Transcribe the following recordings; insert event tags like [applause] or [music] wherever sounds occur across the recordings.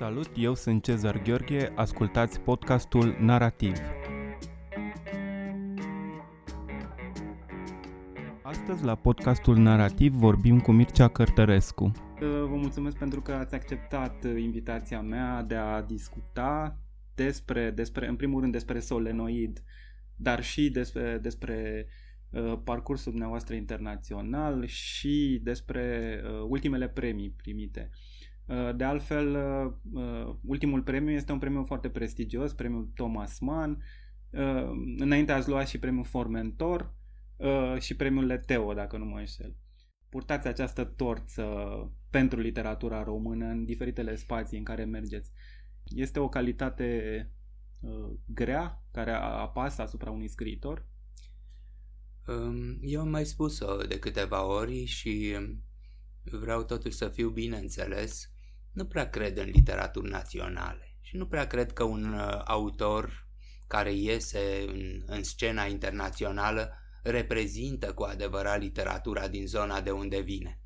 Salut, eu sunt Cezar Gheorghe, ascultați podcastul Narativ. Astăzi la podcastul Narativ vorbim cu Mircea Cărtărescu. Vă mulțumesc pentru că ați acceptat invitația mea de a discuta despre, despre în primul rând despre solenoid, dar și despre, despre uh, parcursul dumneavoastră internațional și despre uh, ultimele premii primite. Uh, de altfel, uh, ultimul premiu este un premiu foarte prestigios, premiul Thomas Mann. Uh, înainte ați luat și premiul Formentor și premiul Leteo, dacă nu mă înșel. Purtați această torță pentru literatura română în diferitele spații în care mergeți. Este o calitate grea care apasă asupra unui scriitor? Um, eu am mai spus-o de câteva ori și vreau totuși să fiu bine înțeles nu prea cred în literaturi naționale și nu prea cred că un uh, autor care iese în, în scena internațională reprezintă cu adevărat literatura din zona de unde vine.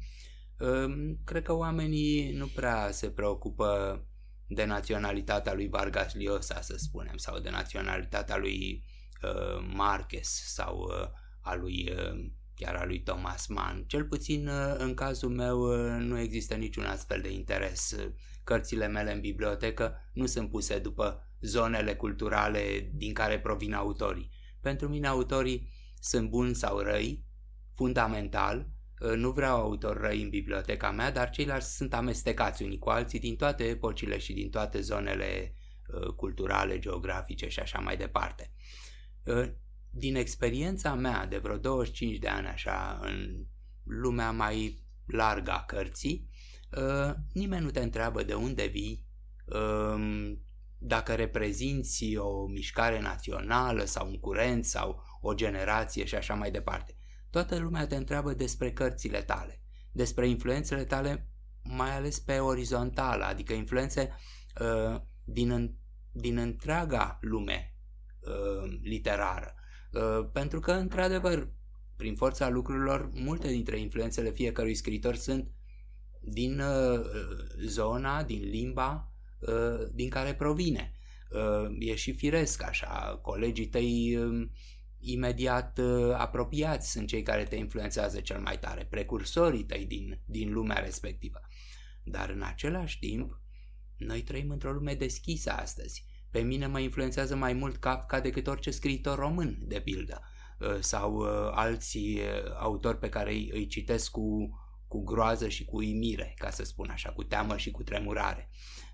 Um, cred că oamenii nu prea se preocupă de naționalitatea lui Vargas Llosa, să spunem, sau de naționalitatea lui uh, Marquez sau uh, a lui uh, chiar a lui Thomas Mann. Cel puțin uh, în cazul meu uh, nu există niciun astfel de interes. Cărțile mele în bibliotecă nu sunt puse după zonele culturale din care provin autorii. Pentru mine autorii sunt buni sau răi, fundamental, uh, nu vreau autori răi în biblioteca mea, dar ceilalți sunt amestecați unii cu alții din toate epocile și din toate zonele culturale, geografice și așa mai departe din experiența mea de vreo 25 de ani așa în lumea mai largă a cărții, uh, nimeni nu te întreabă de unde vii, uh, dacă reprezinți o mișcare națională sau un curent sau o generație și așa mai departe. Toată lumea te întreabă despre cărțile tale, despre influențele tale, mai ales pe orizontală, adică influențe uh, din, din întreaga lume uh, literară. Uh, pentru că, într-adevăr, prin forța lucrurilor, multe dintre influențele fiecărui scriitor sunt din uh, zona, din limba uh, din care provine. Uh, e și firesc așa, colegii tăi uh, imediat uh, apropiați sunt cei care te influențează cel mai tare, precursorii tăi din, din lumea respectivă. Dar în același timp, noi trăim într-o lume deschisă astăzi pe mine mă influențează mai mult Kafka decât orice scriitor român, de pildă, uh, sau uh, alții uh, autori pe care îi, îi citesc cu, cu groază și cu imire, ca să spun așa, cu teamă și cu tremurare.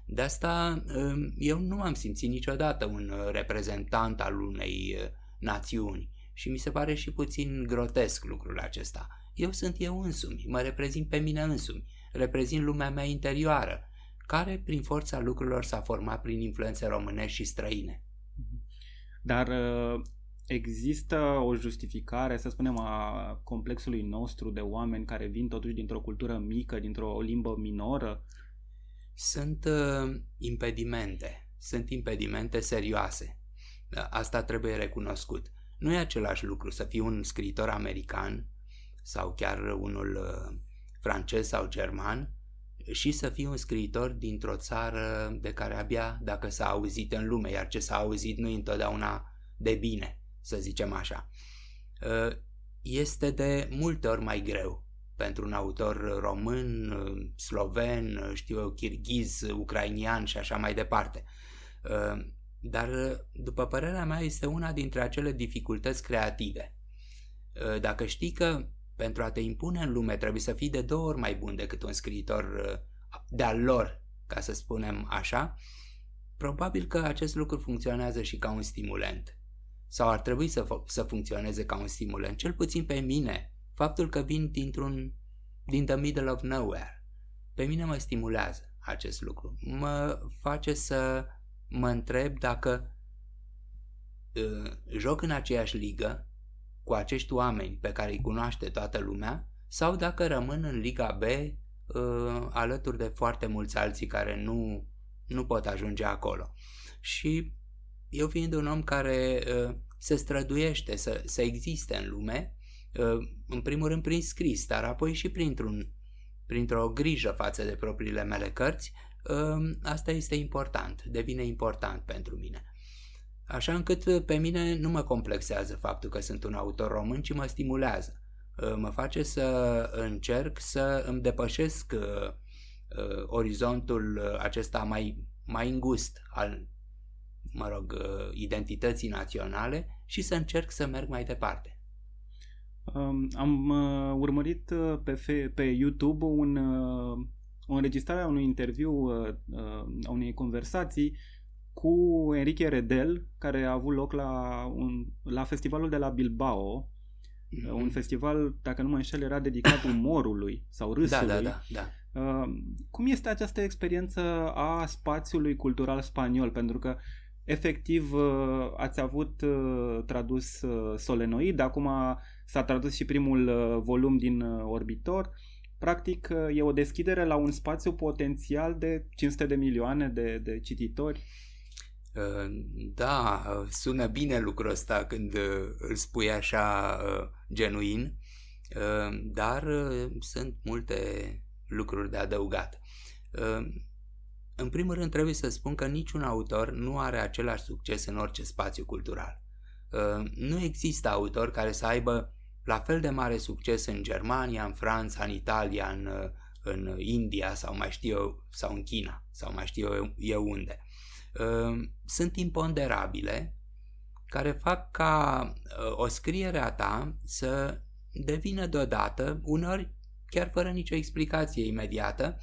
De asta um, eu nu m-am simțit niciodată un reprezentant al unei națiuni și mi se pare și puțin grotesc lucrul acesta. Eu sunt eu însumi, mă reprezint pe mine însumi, reprezint lumea mea interioară, care prin forța lucrurilor s-a format prin influențe românești și străine. Dar uh, există o justificare, să spunem, a complexului nostru de oameni care vin totuși dintr-o cultură mică, dintr-o limbă minoră? Sunt uh, impedimente, sunt impedimente serioase. Asta trebuie recunoscut. Nu e același lucru să fii un scriitor american sau chiar unul uh, francez sau german și să fii un scriitor dintr-o țară de care abia dacă s-a auzit în lume, iar ce s-a auzit nu e întotdeauna de bine, să zicem așa. Ă, este de multe ori mai greu pentru un autor român, sloven, știu eu, kirghiz, ucrainian și așa mai departe. Ă, dar, după părerea mea, este una dintre acele dificultăți creative. Ă, dacă știi că pentru a te impune în lume trebuie să fii de două ori mai bun decât un scriitor uh, de-al lor, ca să spunem așa, probabil că acest lucru funcționează și ca un stimulent. Sau ar trebui să, să funcționeze ca un stimulent, cel puțin pe mine, faptul că vin dintr-un, din the middle of nowhere. Pe mine mă stimulează acest lucru. Mă face să mă întreb dacă uh, joc în aceeași ligă cu acești oameni pe care îi cunoaște toată lumea sau dacă rămân în Liga B uh, alături de foarte mulți alții care nu, nu pot ajunge acolo. Și eu fiind un om care uh, se străduiește să, să existe în lume, uh, în primul rând prin scris, dar apoi și printr-un, printr-o grijă față de propriile mele cărți, um, asta este important, devine important pentru mine. Așa încât pe mine nu mă complexează faptul că sunt un autor român, ci mă stimulează. Uh, mă face să încerc să îmi depășesc uh, uh, orizontul acesta mai, mai îngust al, mă rog, identității naționale și să încerc să merg mai departe. Um, am uh, urmărit uh, pe, fe- pe YouTube un, uh, o înregistrare a unui interviu, uh, uh, a unei conversații cu Enrique Redel, care a avut loc la, un, la festivalul de la Bilbao, mm-hmm. un festival, dacă nu mă înșel, era dedicat umorului sau râsului. Da, da, da. da. Uh, cum este această experiență a spațiului cultural spaniol? Pentru că efectiv uh, ați avut uh, tradus uh, solenoid, acum s-a tradus și primul volum din Orbitor. Practic e o deschidere la un spațiu potențial de 500 de milioane de, de cititori. Da, sună bine lucrul ăsta când îl spui așa genuin, dar sunt multe lucruri de adăugat. În primul rând trebuie să spun că niciun autor nu are același succes în orice spațiu cultural. Uh, nu există autor care să aibă la fel de mare succes în Germania, în Franța, în Italia, în, uh, în India sau mai știu eu, sau în China sau mai știu eu, eu unde. Uh, sunt imponderabile care fac ca o scriere a ta să devină deodată, uneori chiar fără nicio explicație imediată,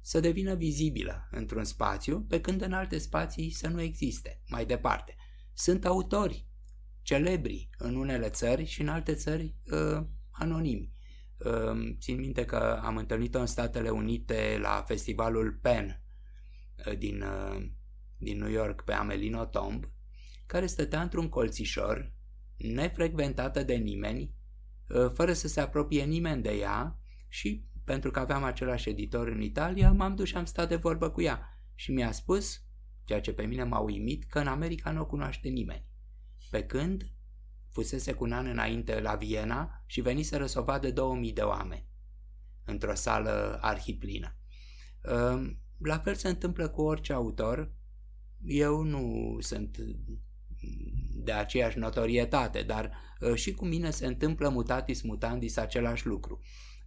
să devină vizibilă într-un spațiu, pe când în alte spații să nu existe. Mai departe, sunt autori celebri în unele țări și în alte țări uh, anonimi. Uh, țin minte că am întâlnit-o în Statele Unite la festivalul Penn uh, din, uh, din New York pe Amelino Tomb, care stătea într-un colțișor, nefrecventată de nimeni, uh, fără să se apropie nimeni de ea și pentru că aveam același editor în Italia, m-am dus și am stat de vorbă cu ea și mi-a spus, ceea ce pe mine m-a uimit, că în America nu o cunoaște nimeni. Pe când fusese cu un an înainte la Viena și venise să o vadă 2000 de oameni într-o sală arhiplină. Ehm, la fel se întâmplă cu orice autor. Eu nu sunt de aceeași notorietate, dar eh, și cu mine se întâmplă mutatis mutandis același lucru.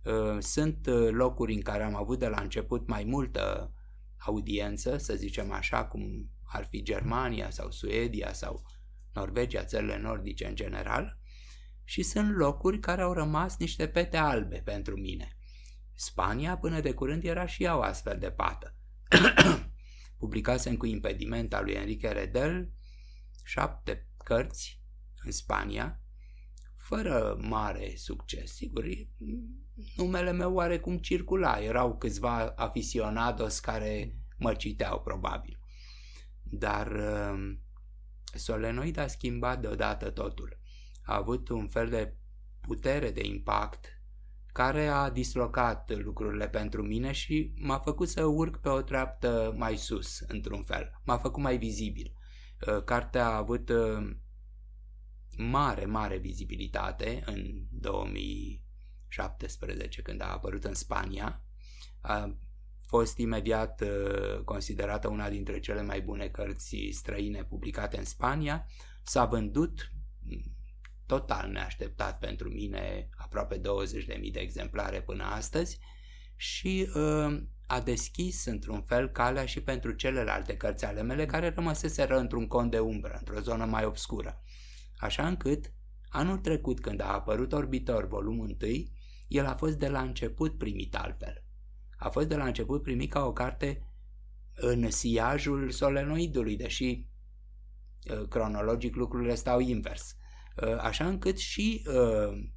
Uh, sunt uh, locuri în care am avut de la început mai multă audiență, să zicem așa, cum ar fi Germania sau Suedia sau Norvegia, țările nordice în general, și sunt locuri care au rămas niște pete albe pentru mine. Spania până de curând era și ea o astfel de pată. [clears throat] Publicasem cu impedimenta lui Enrique Redel șapte cărți în Spania, fără mare succes, sigur, numele meu oarecum circula, erau câțiva aficionados care mă citeau probabil. Dar uh, Solenoid a schimbat deodată totul. A avut un fel de putere de impact care a dislocat lucrurile pentru mine și m-a făcut să urc pe o treaptă mai sus, într-un fel. M-a făcut mai vizibil. Uh, cartea a avut uh, mare, mare vizibilitate în 2017 când a apărut în Spania. A fost imediat uh, considerată una dintre cele mai bune cărți străine publicate în Spania. S-a vândut mm, total neașteptat pentru mine aproape 20.000 de exemplare până astăzi și uh, a deschis într-un fel calea și pentru celelalte cărți ale mele care rămăseseră într-un cont de umbră, într-o zonă mai obscură așa încât anul trecut când a apărut Orbitor volumul 1, el a fost de la început primit altfel. A fost de la început primit ca o carte în siajul solenoidului, deși uh, cronologic lucrurile stau invers. Uh, așa încât și uh,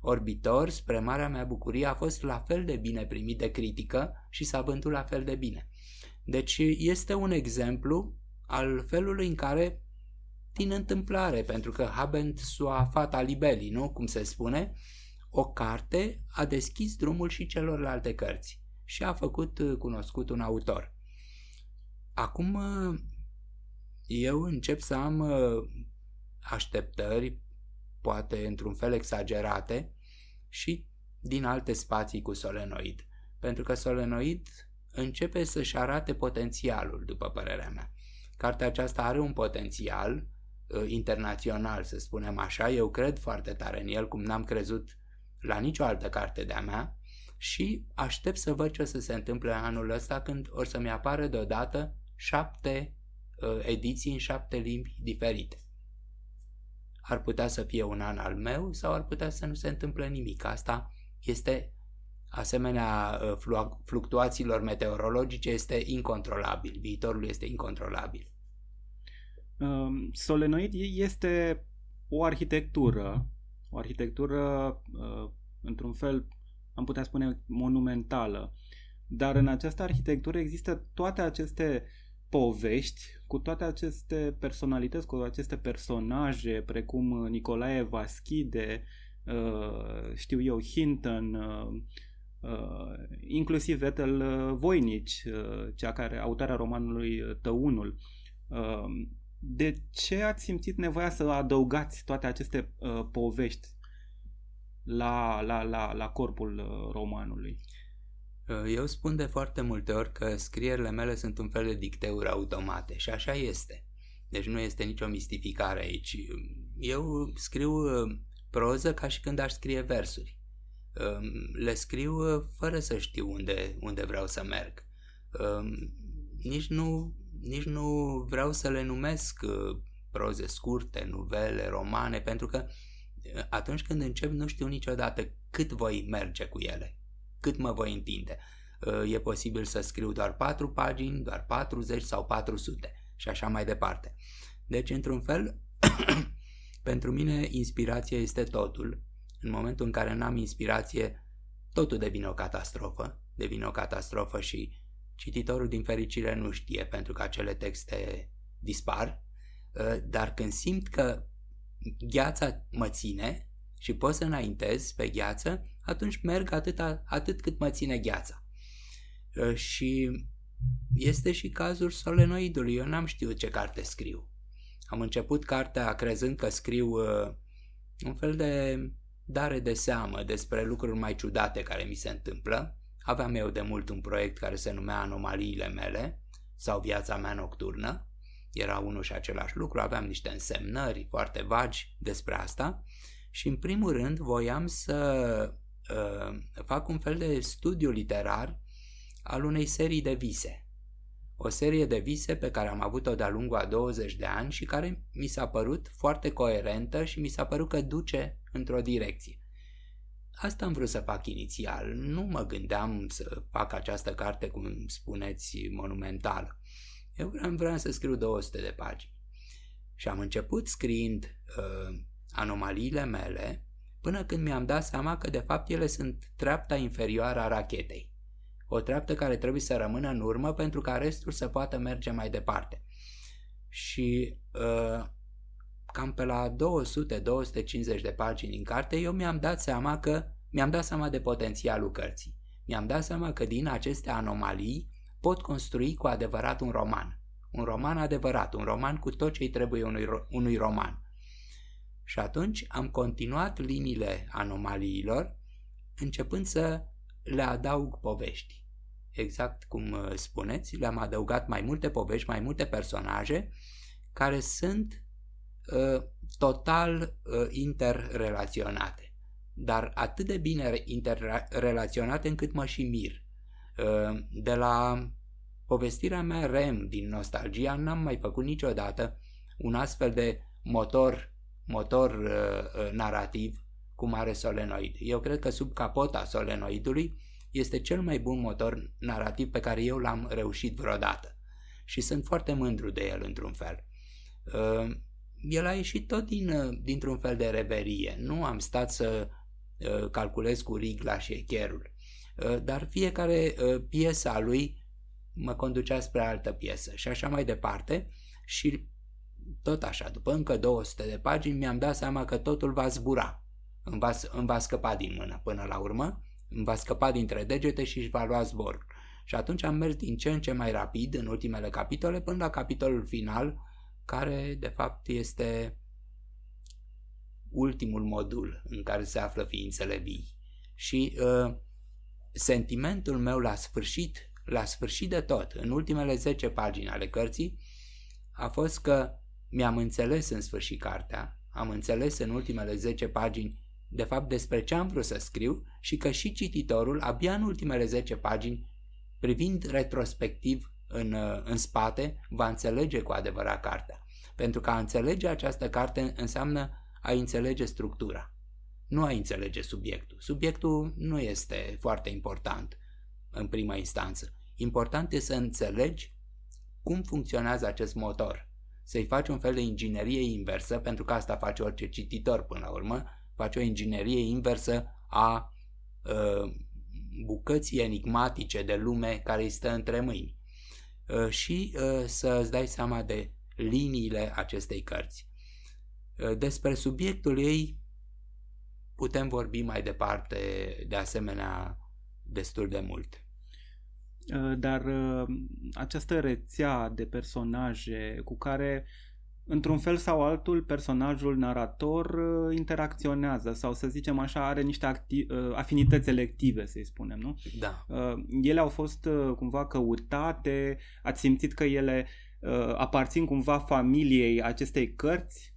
Orbitor, spre marea mea bucurie, a fost la fel de bine primit de critică și s-a vândut la fel de bine. Deci este un exemplu al felului în care din întâmplare, pentru că habent sua fata libeli, nu? Cum se spune, o carte a deschis drumul și celorlalte cărți și a făcut uh, cunoscut un autor. Acum uh, eu încep să am uh, așteptări, poate într-un fel exagerate, și din alte spații cu solenoid. Pentru că solenoid începe să-și arate potențialul, după părerea mea. Cartea aceasta are un potențial uh, internațional, să spunem așa. Eu cred foarte tare în el, cum n-am crezut la nicio altă carte de-a mea și aștept să văd ce o să se întâmple anul ăsta când o să-mi apară deodată șapte uh, ediții în șapte limbi diferite. Ar putea să fie un an al meu sau ar putea să nu se întâmple nimic. Asta este asemenea uh, fluctuațiilor meteorologice este incontrolabil. Viitorul este incontrolabil. Um, solenoid este o arhitectură, o arhitectură uh, într-un fel, am putea spune, monumentală. Dar în această arhitectură există toate aceste povești cu toate aceste personalități, cu aceste personaje precum Nicolae Vaschide, uh, știu eu, Hinton, uh, inclusiv Vettel Voinici, cea care, autoarea romanului Tăunul de ce ați simțit nevoia să adăugați toate aceste uh, povești la, la, la, la corpul uh, romanului? Uh, eu spun de foarte multe ori că scrierile mele sunt un fel de dicteuri automate și așa este. Deci nu este nicio mistificare aici. Eu scriu uh, proză ca și când aș scrie versuri. Um, le scriu fără să știu unde, unde vreau să merg. Um, nici nu nici nu vreau să le numesc uh, proze scurte, nuvele, romane, pentru că uh, atunci când încep nu știu niciodată cât voi merge cu ele, cât mă voi întinde. Uh, e posibil să scriu doar 4 pagini, doar 40 sau 400 și așa mai departe. Deci, într-un fel, [coughs] pentru mine inspirația este totul. În momentul în care n-am inspirație, totul devine o catastrofă, devine o catastrofă și Cititorul din fericire nu știe pentru că acele texte dispar, ă, dar când simt că gheața mă ține și pot să înaintez pe gheață, atunci merg atât, atât cât mă ține gheața. Ă, și este și cazul solenoidului. Eu n-am știut ce carte scriu. Am început cartea crezând că scriu uh, un fel de dare de seamă despre lucruri mai ciudate care mi se întâmplă Aveam eu de mult un proiect care se numea Anomaliile mele sau Viața mea nocturnă. Era unul și același lucru, aveam niște însemnări foarte vagi despre asta și în primul rând voiam să uh, fac un fel de studiu literar al unei serii de vise. O serie de vise pe care am avut-o de-a lungul a 20 de ani și care mi s-a părut foarte coerentă și mi s-a părut că duce într-o direcție. Asta am vrut să fac inițial. Nu mă gândeam să fac această carte, cum spuneți, monumentală. Eu vreau, vreau să scriu 200 de pagini. Și am început scriind uh, anomaliile mele până când mi-am dat seama că de fapt ele sunt treapta inferioară a rachetei. O treaptă care trebuie să rămână în urmă pentru ca restul să poată merge mai departe. Și uh, cam pe la 200-250 de pagini în carte, eu mi-am dat seama că mi-am dat seama de potențialul cărții. Mi-am dat seama că din aceste anomalii pot construi cu adevărat un roman. Un roman adevărat, un roman cu tot ce îi trebuie unui, unui roman. Și atunci am continuat liniile anomaliilor, începând să le adaug povești. Exact cum uh, spuneți, le-am adăugat mai multe povești, mai multe personaje care sunt Uh, total uh, interrelaționate, dar atât de bine interrelaționate încât mă și mir. Uh, de la povestirea mea REM din Nostalgia n-am mai făcut niciodată un astfel de motor, motor uh, narrativ cum are solenoid. Eu cred că sub capota solenoidului este cel mai bun motor narrativ pe care eu l-am reușit vreodată și sunt foarte mândru de el într-un fel. Uh, el a ieșit tot din, uh, dintr-un fel de reverie. Nu am stat să uh, calculez cu rigla și echerul. Uh, dar fiecare uh, piesă a lui mă conducea spre altă piesă și așa mai departe și tot așa, după încă 200 de pagini mi-am dat seama că totul va zbura, îmi va, îmi va scăpa din mână până la urmă, îmi va scăpa dintre degete și își va lua zbor. Și atunci am mers din ce în ce mai rapid în ultimele capitole până la capitolul final care de fapt este ultimul modul în care se află ființele vii. Și uh, sentimentul meu la sfârșit la sfârșit de tot, în ultimele 10 pagini ale cărții, a fost că mi-am înțeles în sfârșit cartea, am înțeles în ultimele 10 pagini de fapt despre ce am vrut să scriu și că și cititorul, abia în ultimele 10 pagini, privind retrospectiv în, în spate, va înțelege cu adevărat cartea. Pentru că a înțelege această carte înseamnă a înțelege structura, nu a înțelege subiectul. Subiectul nu este foarte important în prima instanță. Important este să înțelegi cum funcționează acest motor, să-i faci un fel de inginerie inversă, pentru că asta face orice cititor până la urmă, face o inginerie inversă a uh, bucății enigmatice de lume care îi stă între mâini uh, și uh, să îți dai seama de liniile acestei cărți. Uh, despre subiectul ei putem vorbi mai departe de asemenea destul de mult. Uh, dar uh, această rețea de personaje cu care într-un fel sau altul personajul narator uh, interacționează sau să zicem așa are niște acti- afinități elective să-i spunem, nu? Da. Ele au fost cumva căutate, ați simțit că ele aparțin cumva familiei acestei cărți?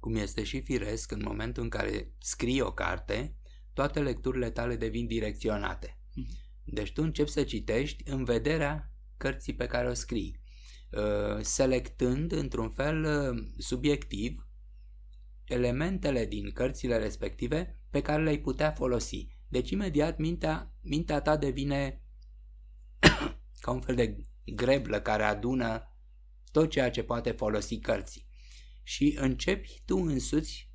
Cum este și firesc, în momentul în care scrii o carte, toate lecturile tale devin direcționate. Mhm. Deci tu începi să citești în vederea cărții pe care o scrii, uh, selectând într-un fel uh, subiectiv elementele din cărțile respective pe care le-ai putea folosi. Deci imediat mintea, mintea ta devine [coughs] ca un fel de greblă care adună tot ceea ce poate folosi cărții. Și începi tu însuți,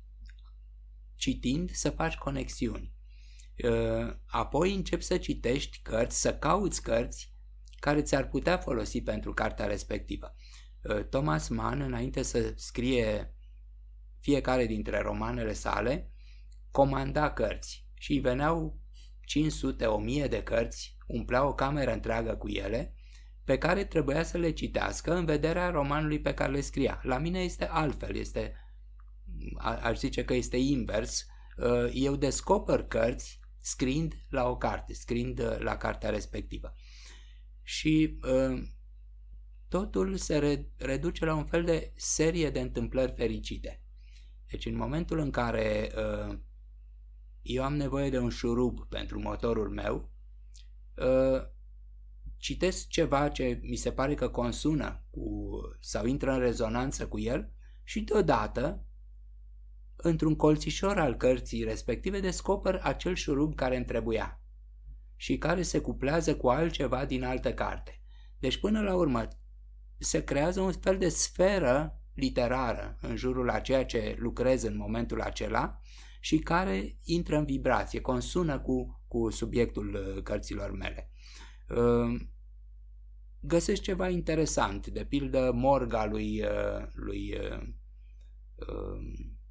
citind, să faci conexiuni. Uh, apoi începi să citești cărți, să cauți cărți care ți-ar putea folosi pentru cartea respectivă. Uh, Thomas Mann, înainte să scrie fiecare dintre romanele sale, comanda cărți și îi veneau 500-1000 de cărți, umplea o cameră întreagă cu ele, pe care trebuia să le citească în vederea romanului pe care le scria. La mine este altfel, este, aș zice că este invers. Uh, eu descoper cărți scriind la o carte, scriind uh, la cartea respectivă. Și uh, totul se re- reduce la un fel de serie de întâmplări fericite. Deci în momentul în care uh, eu am nevoie de un șurub pentru motorul meu, uh, citesc ceva ce mi se pare că consună cu, sau intră în rezonanță cu el și deodată într-un colțișor al cărții respective descoper acel șurub care îmi trebuia și care se cuplează cu altceva din altă carte. Deci până la urmă se creează un fel de sferă literară în jurul a ceea ce lucrez în momentul acela și care intră în vibrație, consună cu, cu subiectul uh, cărților mele. Uh, găsesc ceva interesant, de pildă morga lui, uh,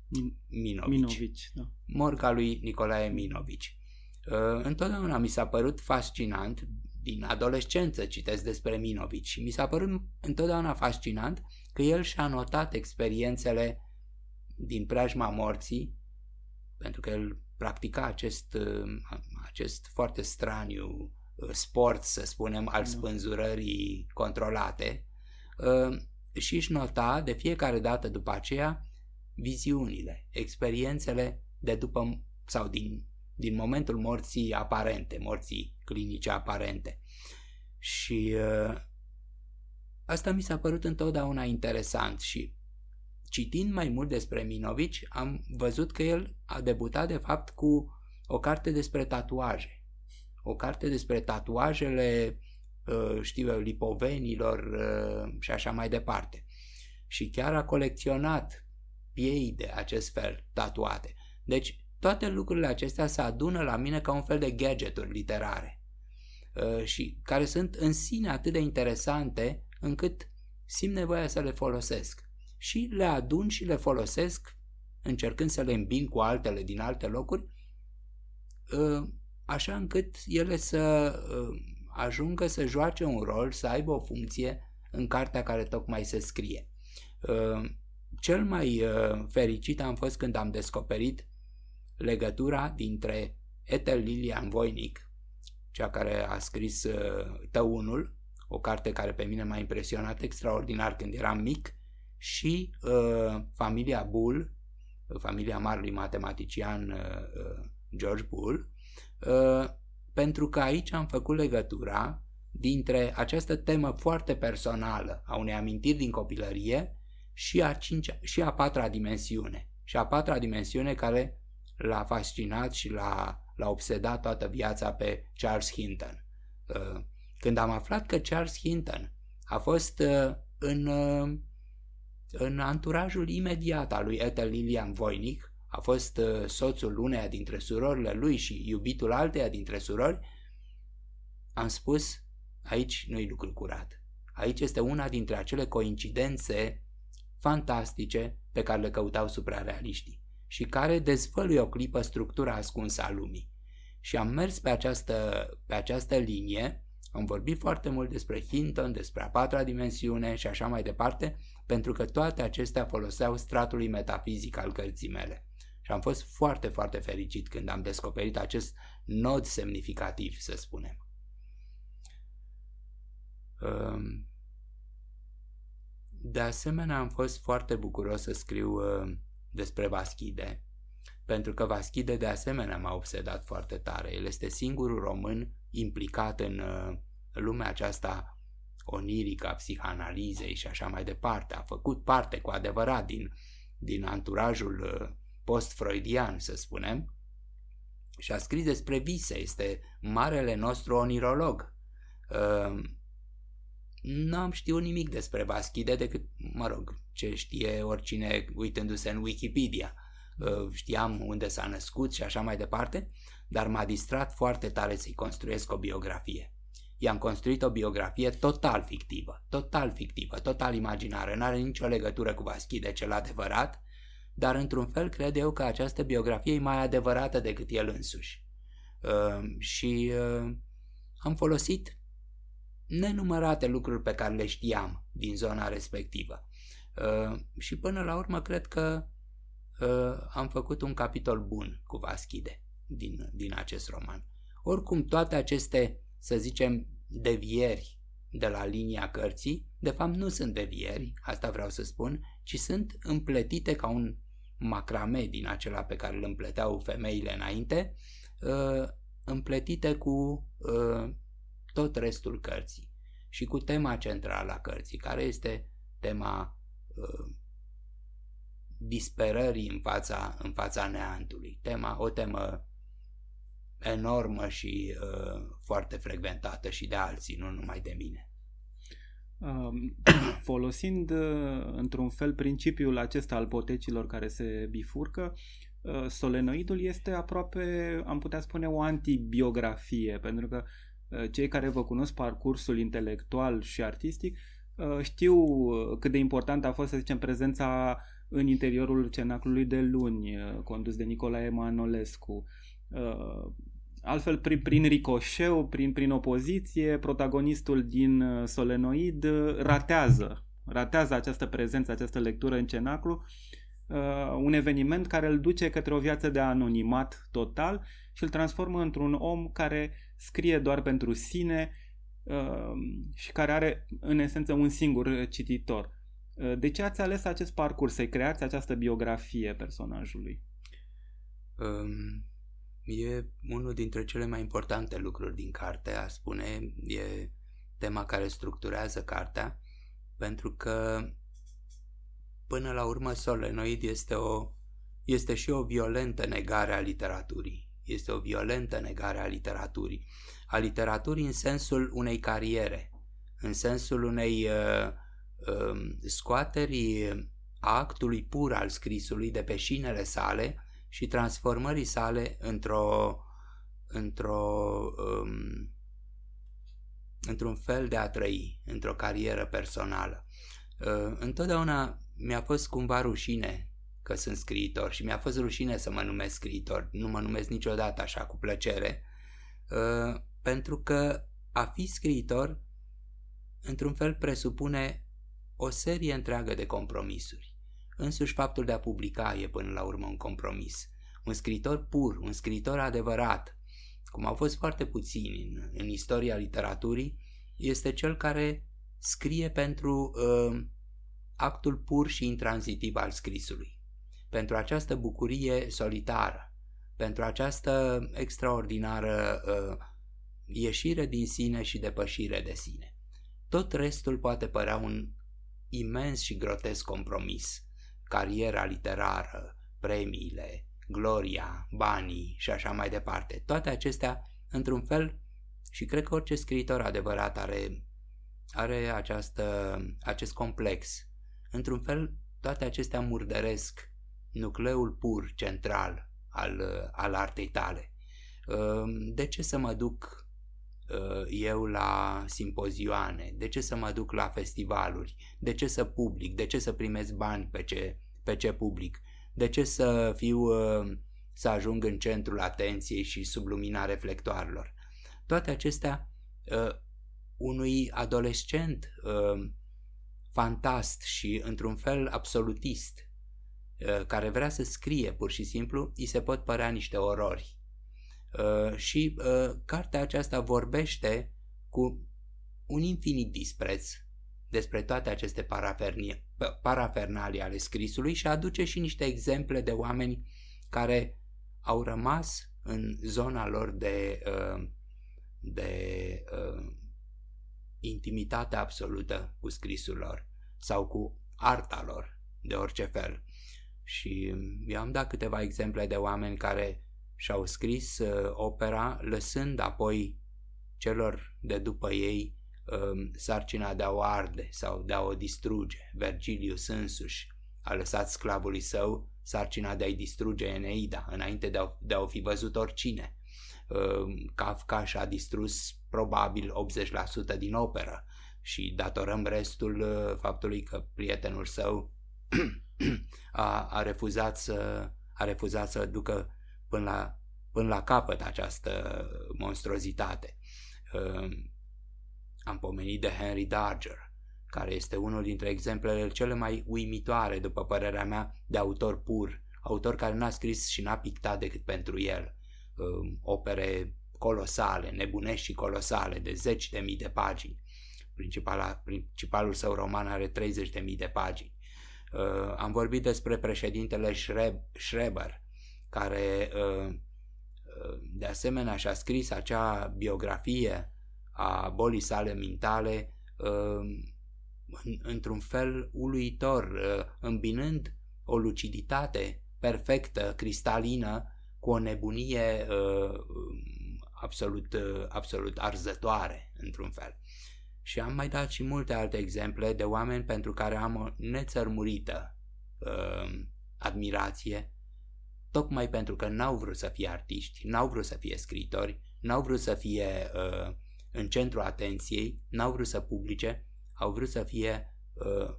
lui Minovici. Minovici da. Morca lui Nicolae Minovici. Uh, întotdeauna mi s-a părut fascinant, din adolescență citesc despre Minovici și mi s-a părut întotdeauna fascinant că el și-a notat experiențele din preajma morții, pentru că el practica acest, uh, acest foarte straniu uh, sport, să spunem, al da. spânzurării controlate și își nota de fiecare dată după aceea viziunile, experiențele de după sau din, din momentul morții aparente, morții clinice aparente. Și uh, asta mi s-a părut întotdeauna interesant și citind mai mult despre Minovici, am văzut că el a debutat de fapt cu o carte despre tatuaje. O carte despre tatuajele, uh, știu eu, lipovenilor uh, și așa mai departe. Și chiar a colecționat piei de acest fel tatuate. Deci toate lucrurile acestea se adună la mine ca un fel de gadgeturi literare uh, și care sunt în sine atât de interesante încât simt nevoia să le folosesc. Și le adun și le folosesc încercând să le îmbin cu altele din alte locuri, uh, așa încât ele să uh, ajungă să joace un rol, să aibă o funcție în cartea care tocmai se scrie. Cel mai uh, fericit am fost când am descoperit legătura dintre Ethel Lilian Voinic, cea care a scris uh, Tăunul, o carte care pe mine m-a impresionat extraordinar când eram mic, și uh, familia Bull, familia marului matematician uh, uh, George Bull, uh, pentru că aici am făcut legătura dintre această temă foarte personală a unei amintiri din copilărie și a, cincea, și a patra dimensiune. Și a patra dimensiune care l-a fascinat și l-a, l-a obsedat toată viața pe Charles Hinton. Uh, când am aflat că Charles Hinton a fost uh, în, uh, în anturajul imediat al lui Ethel Lilian Voinic, a fost soțul uneia dintre surorile lui și iubitul alteia dintre surori, am spus, aici nu-i lucru curat. Aici este una dintre acele coincidențe fantastice pe care le căutau suprarealiștii și care dezvăluie o clipă structura ascunsă a lumii. Și am mers pe această, pe această linie, am vorbit foarte mult despre Hinton, despre a patra dimensiune și așa mai departe, pentru că toate acestea foloseau stratului metafizic al cărții mele. Și am fost foarte, foarte fericit când am descoperit acest nod semnificativ, să spunem. Um, de asemenea, am fost foarte bucuros să scriu uh, despre Vaschide, pentru că Vaschide de asemenea m-a obsedat foarte tare. El este singurul român implicat în uh, lumea aceasta onirică a psihanalizei și așa mai departe. A făcut parte cu adevărat din, din anturajul uh, post-freudian, să spunem, și a scris despre vise. Este marele nostru onirolog. Uh, nu am știut nimic despre Vaschide decât, mă rog, ce știe oricine uitându-se în Wikipedia. Uh, știam unde s-a născut și așa mai departe, dar m-a distrat foarte tare să-i construiesc o biografie. I-am construit o biografie total fictivă, total fictivă, total imaginară, n-are nicio legătură cu Vaschide cel adevărat, dar într-un fel cred eu că această biografie e mai adevărată decât el însuși. Uh, și uh, am folosit nenumărate lucruri pe care le știam din zona respectivă. Uh, și până la urmă cred că uh, am făcut un capitol bun cu Vaschide din, din acest roman. Oricum, toate aceste, să zicem, devieri de la linia cărții, de fapt nu sunt devieri, asta vreau să spun, ci sunt împletite ca un macrame din acela pe care îl împleteau femeile înainte, uh, împletite cu uh, tot restul cărții și cu tema centrală a cărții, care este tema uh, disperării în fața, în fața neantului. Tema, o temă enormă și uh, foarte frecventată și de alții, nu numai de mine. Um, [coughs] folosind uh, într-un fel principiul acesta al potecilor care se bifurcă, uh, solenoidul este aproape, am putea spune, o antibiografie, pentru că uh, cei care vă cunosc parcursul intelectual și artistic uh, știu uh, cât de important a fost, să zicem, prezența în interiorul cenaclului de luni, uh, condus de Nicolae Manolescu. Uh, altfel, prin, prin ricoșeu, prin, prin opoziție, protagonistul din uh, Solenoid ratează, ratează această prezență, această lectură în cenaclu, un eveniment care îl duce către o viață de anonimat total și îl transformă într-un om care scrie doar pentru sine și care are, în esență, un singur cititor. Uh, de ce ați ales acest parcurs, să-i creați această biografie personajului? Um, e unul dintre cele mai importante lucruri din carte, a spune, e tema care structurează cartea, pentru că până la urmă Solenoid este, o, este și o violentă negare a literaturii. Este o violentă negare a literaturii. A literaturii în sensul unei cariere, în sensul unei uh, Um, scoaterii actului pur al scrisului de pe șinele sale și transformării sale într-o într-o um, într-un fel de a trăi, într-o carieră personală. Uh, întotdeauna mi-a fost cumva rușine că sunt scriitor și mi-a fost rușine să mă numesc scriitor, nu mă numesc niciodată așa cu plăcere, uh, pentru că a fi scriitor într-un fel presupune o serie întreagă de compromisuri. Însuși faptul de a publica e până la urmă un compromis. Un scriitor pur, un scriitor adevărat, cum au fost foarte puțini în, în istoria literaturii, este cel care scrie pentru uh, actul pur și intranzitiv al scrisului, pentru această bucurie solitară, pentru această extraordinară uh, ieșire din sine și depășire de sine. Tot restul poate părea un imens și grotesc compromis. Cariera literară, premiile, gloria, banii și așa mai departe. Toate acestea, într-un fel, și cred că orice scriitor adevărat are, are această, acest complex. Într-un fel, toate acestea murdăresc nucleul pur, central al, al artei tale. De ce să mă duc Uh, eu la simpozioane, de ce să mă duc la festivaluri, de ce să public, de ce să primesc bani pe ce, pe ce public, de ce să fiu, uh, să ajung în centrul atenției și sub lumina reflectoarelor. Toate acestea uh, unui adolescent fantast și într-un fel absolutist care vrea să scrie pur și simplu, îi se pot părea niște orori Uh, și uh, cartea aceasta vorbește cu un infinit dispreț despre toate aceste parafernalii ale scrisului și aduce și niște exemple de oameni care au rămas în zona lor de, uh, de uh, intimitate absolută cu scrisul lor sau cu arta lor de orice fel. Și eu am dat câteva exemple de oameni care și-au scris uh, opera lăsând apoi celor de după ei uh, sarcina de a o arde sau de a o distruge. Vergilius însuși a lăsat sclavului său sarcina de a-i distruge Eneida înainte de a, de a o fi văzut oricine. Uh, Kafka și-a distrus probabil 80% din operă și datorăm restul uh, faptului că prietenul său [clears throat] a, a refuzat să a refuzat să ducă până la, până la capăt această monstruozitate. Ehm, am pomenit de Henry Darger, care este unul dintre exemplele cele mai uimitoare, după părerea mea, de autor pur, autor care n-a scris și n-a pictat decât pentru el. Ehm, opere colosale, nebunești și colosale, de zeci de mii de pagini. Principala, principalul său roman are 30 de mii de pagini. Uh, am vorbit despre președintele Schreber, care uh, uh, de asemenea și-a scris acea biografie a bolii sale mentale uh, într-un fel uluitor, îmbinând o luciditate perfectă, cristalină, cu o nebunie absolut, absolut arzătoare, într-un fel. Și am mai dat și multe alte exemple de oameni pentru care am o nețărmurită uh, admirație tocmai pentru că n-au vrut să fie artiști, n-au vrut să fie scritori, n-au vrut să fie uh, în centru atenției, n-au vrut să publice, au vrut să fie uh,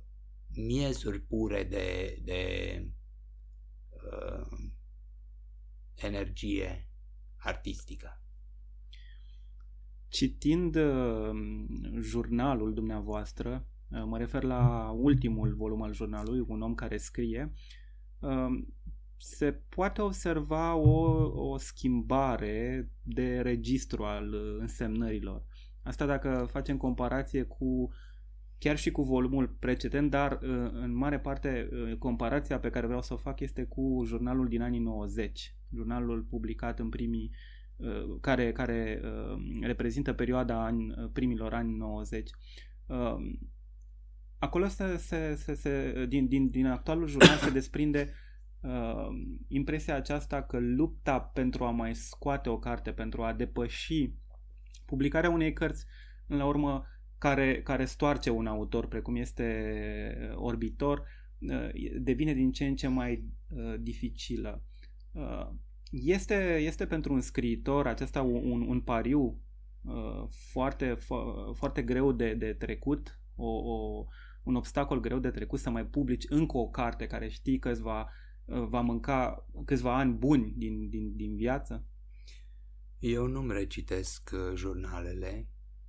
miezuri pure de, de uh, energie artistică. Citind uh, jurnalul dumneavoastră, uh, mă refer la ultimul volum al jurnalului, Un om care scrie, uh, se poate observa o, o schimbare de registru al uh, însemnărilor. Asta dacă facem comparație cu chiar și cu volumul precedent, dar uh, în mare parte uh, comparația pe care vreau să o fac este cu jurnalul din anii 90, jurnalul publicat în primii care, care reprezintă perioada ani, primilor ani 90. Acolo se, se, se, se, din, din, din actualul jurnal se desprinde uh, impresia aceasta că lupta pentru a mai scoate o carte, pentru a depăși publicarea unei cărți, în la urmă, care, care stoarce un autor, precum este Orbitor, uh, devine din ce în ce mai uh, dificilă. Uh, este, este pentru un scriitor acesta un, un pariu uh, foarte, fo- foarte greu de, de trecut, o, o, un obstacol greu de trecut să mai publici încă o carte care știi că îți va va mânca câțiva ani buni din, din, din viață? Eu nu-mi recitesc uh, jurnalele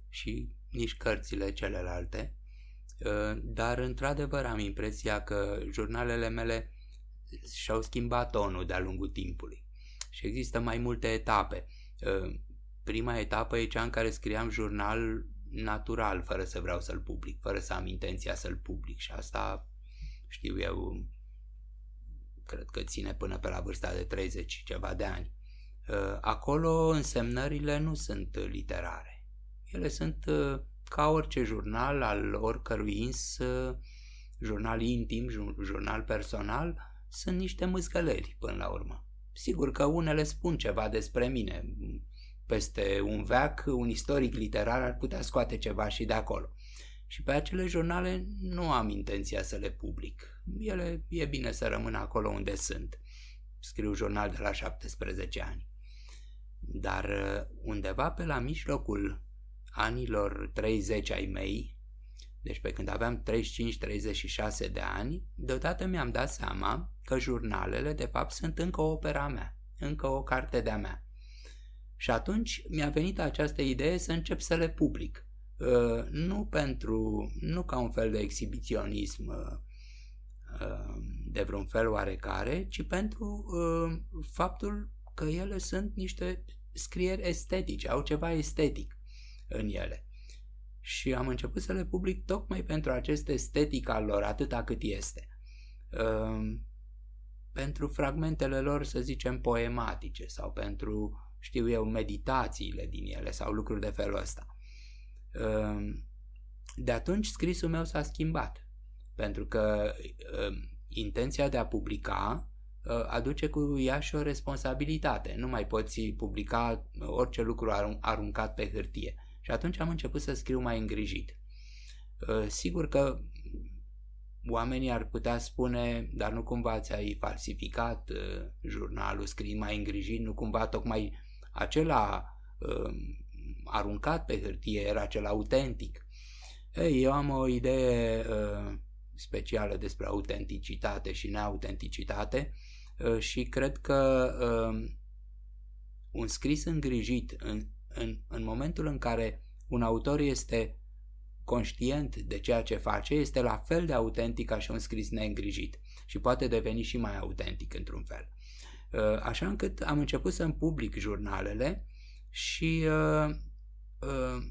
și nici cărțile celelalte, uh, dar într-adevăr am impresia că jurnalele mele și-au schimbat tonul de-a lungul timpului și există mai multe etape. Uh, prima etapă e cea în care scriam jurnal natural, fără să vreau să-l public, fără să am intenția să-l public și asta știu eu, cred că ține până pe la vârsta de 30 ceva de ani. Uh, acolo însemnările nu sunt literare. Ele sunt uh, ca orice jurnal al oricărui ins, uh, jurnal intim, jurnal personal, sunt niște mâzgăleri până la urmă. Sigur că unele spun ceva despre mine. Peste un veac, un istoric literar ar putea scoate ceva și de acolo. Și pe acele jurnale nu am intenția să le public. Ele e bine să rămână acolo unde sunt. Scriu jurnal de la 17 ani. Dar uh, undeva pe la mijlocul anilor 30 ai mei, deci pe când aveam 35-36 de ani, deodată mi-am dat seama că jurnalele de fapt sunt încă o opera mea, încă o carte de-a mea. Și atunci mi-a venit această idee să încep să le public. Uh, nu pentru, nu ca un fel de exhibiționism uh, de vreun fel oarecare, ci pentru faptul că ele sunt niște scrieri estetice, au ceva estetic în ele. Și am început să le public tocmai pentru acest estetic al lor, atâta cât este. Um, pentru fragmentele lor, să zicem, poematice sau pentru, știu eu, meditațiile din ele sau lucruri de felul ăsta. Um, de atunci scrisul meu s-a schimbat, pentru că um, intenția de a publica Uh, aduce cu ea și o responsabilitate. Nu mai poți publica orice lucru aruncat pe hârtie. Și atunci am început să scriu mai îngrijit. Uh, sigur că oamenii ar putea spune, dar nu cumva ți-ai falsificat uh, jurnalul scriind mai îngrijit, nu cumva tocmai acela aruncat pe hârtie era cel autentic. Ei, eu am o idee specială despre autenticitate și neautenticitate Uh, și cred că um, un scris îngrijit în, în, în momentul în care un autor este conștient de ceea ce face, este la fel de autentic ca și un scris neîngrijit și poate deveni și mai autentic într-un fel. Uh, așa încât am început să-mi public jurnalele și uh, uh,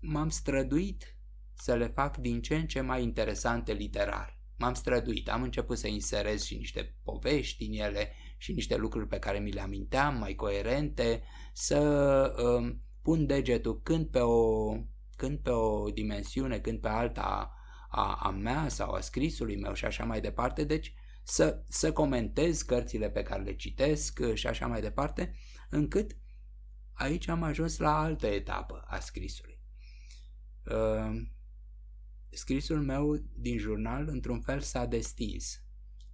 m-am străduit să le fac din ce în ce mai interesante literar. M-am străduit, am început să inserez și niște povești în ele și niște lucruri pe care mi le aminteam, mai coerente, să uh, pun degetul când pe o, când pe o dimensiune, când pe alta a, a mea sau a scrisului meu și așa mai departe, deci să, să comentez cărțile pe care le citesc și așa mai departe, încât aici am ajuns la altă etapă a scrisului. Uh, scrisul meu din jurnal într-un fel s-a destins.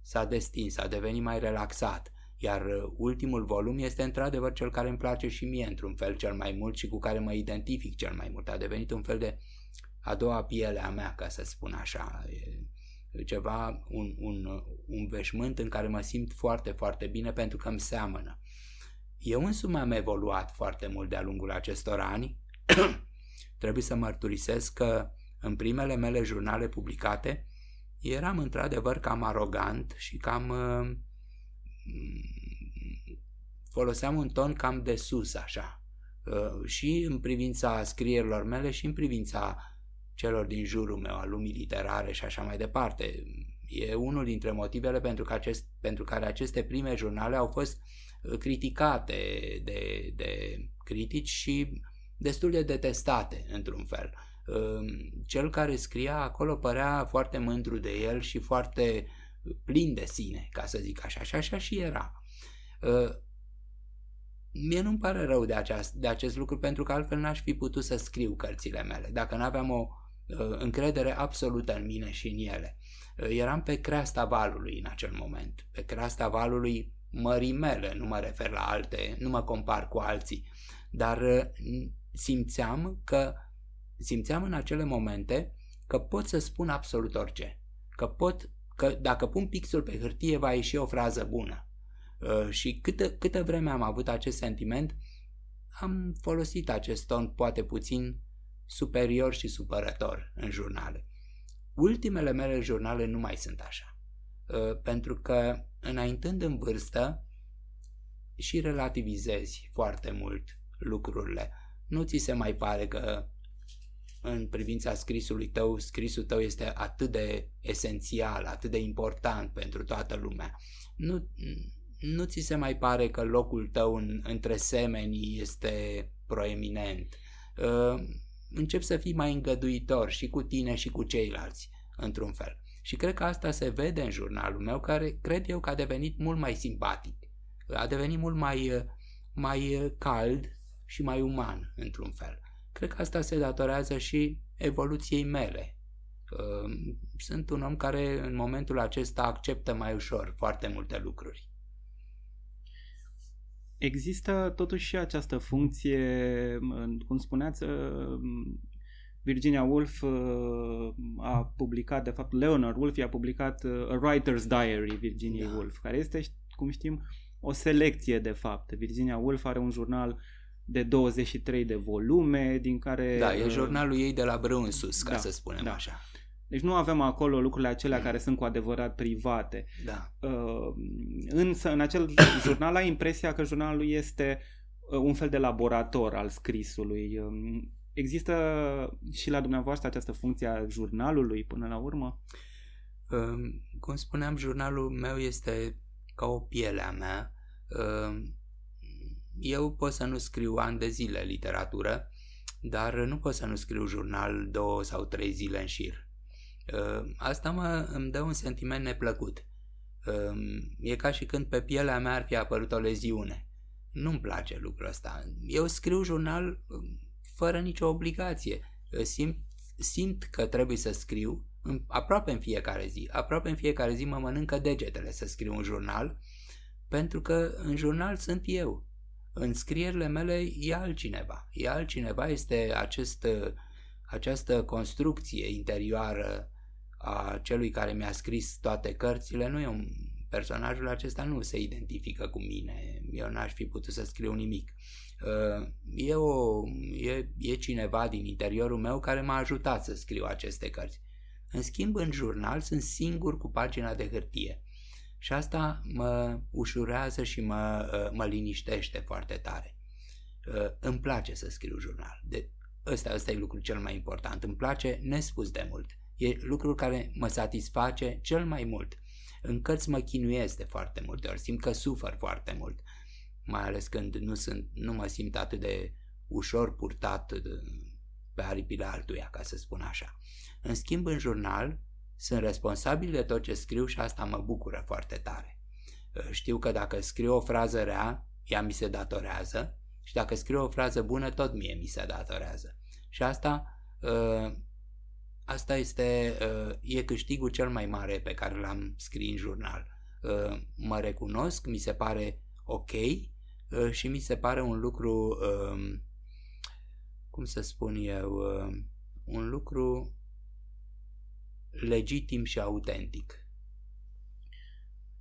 S-a destins, a devenit mai relaxat, iar uh, ultimul volum este într-adevăr cel care îmi place și mie într-un fel cel mai mult și cu care mă identific cel mai mult. A devenit un fel de a doua piele a mea, ca să spun așa. E ceva, un, un, un veșmânt în care mă simt foarte, foarte bine pentru că îmi seamănă. Eu însumi am evoluat foarte mult de-a lungul acestor ani. [coughs] Trebuie să mărturisesc că în primele mele jurnale publicate, eram într-adevăr cam arogant și cam uh, foloseam un ton cam de sus așa uh, și în privința scrierilor mele și în privința celor din jurul meu, al lumii literare și așa mai departe. E unul dintre motivele pentru, că acest, pentru care aceste prime jurnale au fost uh, criticate de, de critici și destul de detestate într-un fel. Cel care scria acolo părea foarte mândru de el și foarte plin de sine, ca să zic așa, și așa și era. Ă, mie nu-mi pare rău de, aceast, de acest lucru pentru că altfel n-aș fi putut să scriu cărțile mele, dacă n-aveam o ă, încredere absolută în mine și în ele. Ă, eram pe creasta valului în acel moment, pe creasta valului mării mele, nu mă refer la alte, nu mă compar cu alții, dar simțeam că simțeam în acele momente că pot să spun absolut orice. Că pot, că dacă pun pixul pe hârtie va ieși o frază bună. Uh, și câtă, câtă vreme am avut acest sentiment, am folosit acest ton poate puțin superior și supărător în jurnale. Ultimele mele jurnale nu mai sunt așa. Uh, pentru că înaintând în vârstă și relativizezi foarte mult lucrurile. Nu ți se mai pare că în privința scrisului tău, scrisul tău este atât de esențial, atât de important pentru toată lumea. Nu, nu ți se mai pare că locul tău în, între semeni este proeminent. Uh, încep să fii mai îngăduitor și cu tine și cu ceilalți, într-un fel. Și cred că asta se vede în jurnalul meu, care cred eu că a devenit mult mai simpatic. A devenit mult mai, mai cald și mai uman, într-un fel. Cred că asta se datorează și evoluției mele. Sunt un om care în momentul acesta acceptă mai ușor foarte multe lucruri. Există totuși și această funcție, cum spuneați, Virginia Woolf uh, a publicat, de fapt Leonard Woolf a publicat uh, A Writer's Diary Virginia da. Woolf, care este, cum știm, o selecție de fapt. Virginia Woolf are un jurnal de 23 de volume, din care... Da, e uh, jurnalul ei de la brâu în sus, ca da, să spunem da. așa. Deci nu avem acolo lucrurile acelea mm. care sunt cu adevărat private. Da. Uh, însă în acel [coughs] jurnal ai impresia că jurnalul este uh, un fel de laborator al scrisului. Um, Există și la dumneavoastră această funcție a jurnalului până la urmă? Cum spuneam, jurnalul meu este ca o piele a mea. Eu pot să nu scriu ani de zile literatură, dar nu pot să nu scriu jurnal două sau trei zile în șir. Asta mă, îmi dă un sentiment neplăcut. E ca și când pe pielea mea ar fi apărut o leziune. Nu-mi place lucrul ăsta. Eu scriu jurnal fără nicio obligație. Simt, simt că trebuie să scriu în, aproape în fiecare zi. Aproape în fiecare zi mă mănâncă degetele să scriu un jurnal, pentru că în jurnal sunt eu. În scrierile mele e altcineva. E altcineva, este acest, această construcție interioară a celui care mi-a scris toate cărțile. Nu e un personajul acesta nu se identifică cu mine. Eu n-aș fi putut să scriu nimic. Uh, e, o, e, e cineva din interiorul meu care m-a ajutat să scriu aceste cărți. În schimb, în jurnal sunt singur cu pagina de hârtie. Și asta mă ușurează și mă, uh, mă liniștește foarte tare. Uh, îmi place să scriu jurnal. De, ăsta, ăsta e lucrul cel mai important. Îmi place nespus de mult. E lucrul care mă satisface cel mai mult. În cărți mă chinuiesc de foarte multe ori, simt că sufăr foarte mult mai ales când nu, sunt, nu mă simt atât de ușor purtat pe aripile altuia, ca să spun așa. În schimb, în jurnal, sunt responsabil de tot ce scriu și asta mă bucură foarte tare. Uh, știu că dacă scriu o frază rea, ea mi se datorează și dacă scriu o frază bună, tot mie mi se datorează. Și asta, uh, asta este, uh, e câștigul cel mai mare pe care l-am scris în jurnal. Mă recunosc, mi se pare ok Uh, și mi se pare un lucru, um, cum să spun eu, uh, un lucru legitim și autentic.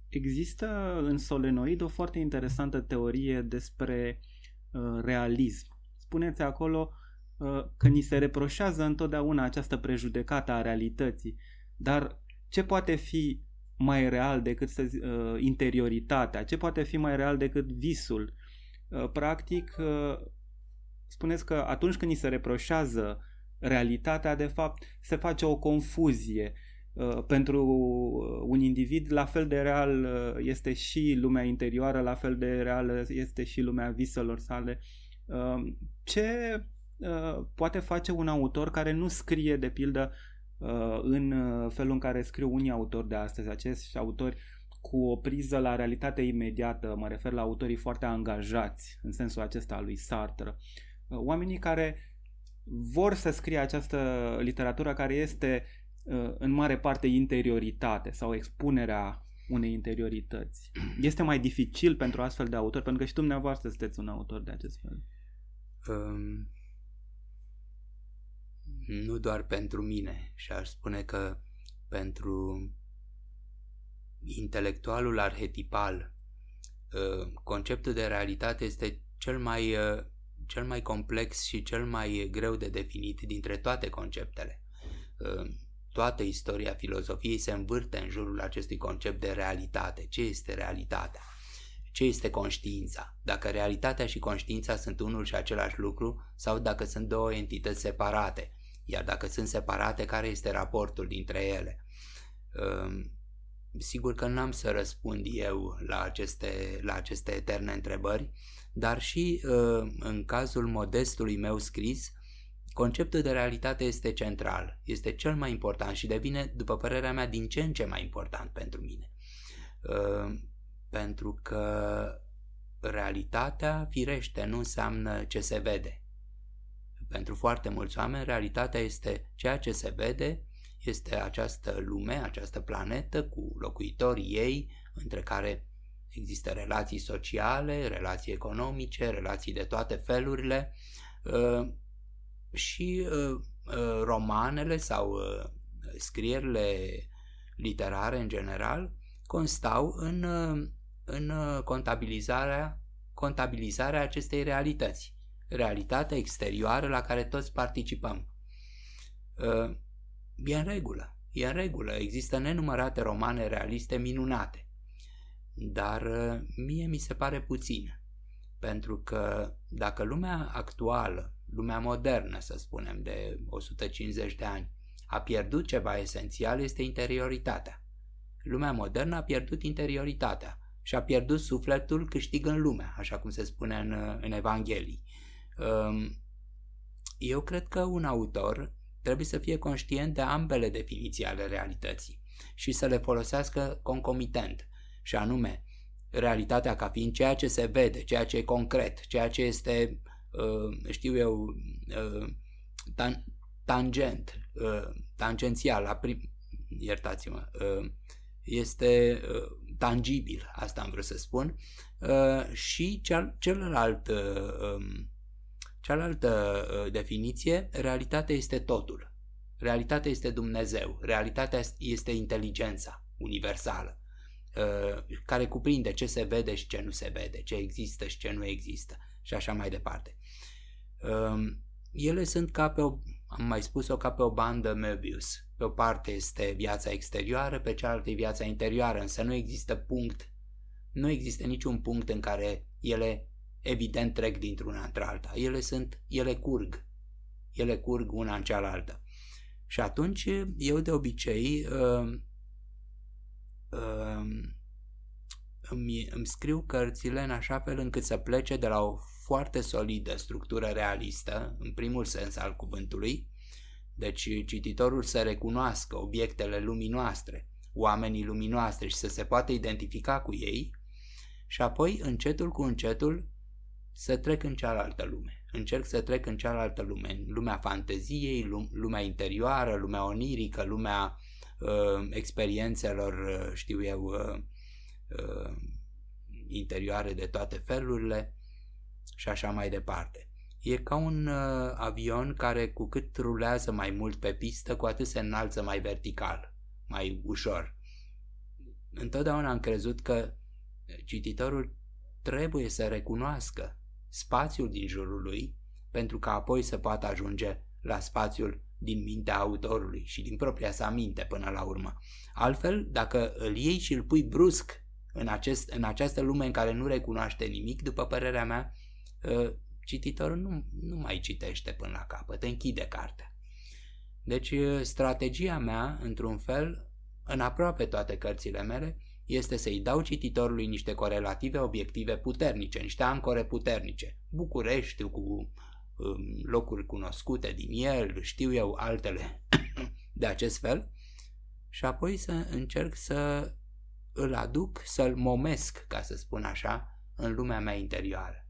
Există în solenoid o foarte interesantă teorie despre uh, realism. Spuneți acolo uh, că ni se reproșează întotdeauna această prejudecată a realității, dar ce poate fi mai real decât să, uh, interioritatea? Ce poate fi mai real decât visul? Uh, practic, uh, spuneți că atunci când ni se reproșează realitatea, de fapt, se face o confuzie. Uh, pentru un individ, la fel de real uh, este și lumea interioară, la fel de reală este și lumea viselor sale. Uh, ce uh, poate face un autor care nu scrie, de pildă, Uh, în uh, felul în care scriu unii autori de astăzi, acești autori cu o priză la realitate imediată, mă refer la autorii foarte angajați, în sensul acesta al lui Sartre, uh, oamenii care vor să scrie această literatură care este în mare parte interioritate sau expunerea unei interiorități. [clears throat] Este mai dificil pentru astfel de autori, pentru că și dumneavoastră sunteți un autor de acest fel. Um, nu doar pentru mine și aș spune că pentru intelectualul arhetipal uh, conceptul de realitate este cel mai, uh, cel mai complex și cel mai greu de definit dintre toate conceptele. Uh, toată istoria filozofiei se învârte în jurul acestui concept de realitate. Ce este realitatea? ce este conștiința, dacă realitatea și conștiința sunt unul și același lucru sau dacă sunt două entități separate, iar dacă sunt separate, care este raportul dintre ele. Ehm, sigur că n-am să răspund eu la aceste, la aceste eterne întrebări, dar și ehm, în cazul modestului meu scris, conceptul de realitate este central, este cel mai important și devine, după părerea mea, din ce în ce mai important pentru mine. Ehm, pentru că realitatea, firește, nu înseamnă ce se vede. Pentru foarte mulți oameni, realitatea este ceea ce se vede, este această lume, această planetă cu locuitorii ei, între care există relații sociale, relații economice, relații de toate felurile uh, și uh, uh, romanele sau scrierile literare în general constau în, în contabilizarea, contabilizarea acestei realități realitatea exterioară la care toți participăm. Uh, e în regulă, e în regulă, există nenumărate romane realiste minunate, dar uh, mie mi se pare puțin, pentru că dacă lumea actuală, lumea modernă, să spunem, de 150 de ani, a pierdut ceva esențial, este interioritatea. Lumea modernă a pierdut interioritatea și a pierdut sufletul câștigând lumea, așa cum se spune în, în Evanghelii. Um, eu cred că un autor trebuie să fie conștient de ambele definiții ale realității și să le folosească concomitent, și anume realitatea ca fiind ceea ce se vede, ceea ce e concret, ceea ce este, uh, știu eu, uh, tan- tangent, uh, tangențial, la prim- iertați-mă, este tangibil, asta am vrut să spun, și cel, celălalt um, Cealaltă uh, definiție, realitatea este totul. Realitatea este Dumnezeu. Realitatea este inteligența universală, uh, care cuprinde ce se vede și ce nu se vede, ce există și ce nu există și așa mai departe. Um, ele sunt ca pe o, am mai spus-o, ca pe o bandă Möbius. Pe o parte este viața exterioară, pe cealaltă e viața interioară, însă nu există punct, nu există niciun punct în care ele evident trec dintr-una într-alta. Ele sunt, ele curg. Ele curg una în cealaltă. Și atunci eu de obicei uh, uh, îmi, îmi scriu cărțile în așa fel încât să plece de la o foarte solidă structură realistă, în primul sens al cuvântului, deci cititorul să recunoască obiectele lumii noastre, oamenii lumii noastre și să se poată identifica cu ei și apoi încetul cu încetul să trec în cealaltă lume. Încerc să trec în cealaltă lume, în lumea fanteziei, lumea interioară, lumea onirică, lumea uh, experiențelor, uh, știu eu, uh, uh, interioare de toate felurile și așa mai departe. E ca un uh, avion care cu cât rulează mai mult pe pistă, cu atât se înalță mai vertical, mai ușor. Întotdeauna am crezut că cititorul trebuie să recunoască spațiul din jurul lui, pentru că apoi să poată ajunge la spațiul din mintea autorului și din propria sa minte până la urmă. Altfel, dacă îl iei și îl pui brusc în, acest, în această lume în care nu recunoaște nimic, după părerea mea, ă, cititorul nu, nu mai citește până la capăt, închide cartea. Deci, ă, strategia mea, într-un fel, în aproape toate cărțile mele, este să-i dau cititorului niște corelative obiective puternice, niște ancore puternice. București cu um, locuri cunoscute din el, știu eu altele [coughs] de acest fel, și apoi să încerc să îl aduc, să-l momesc, ca să spun așa, în lumea mea interioară.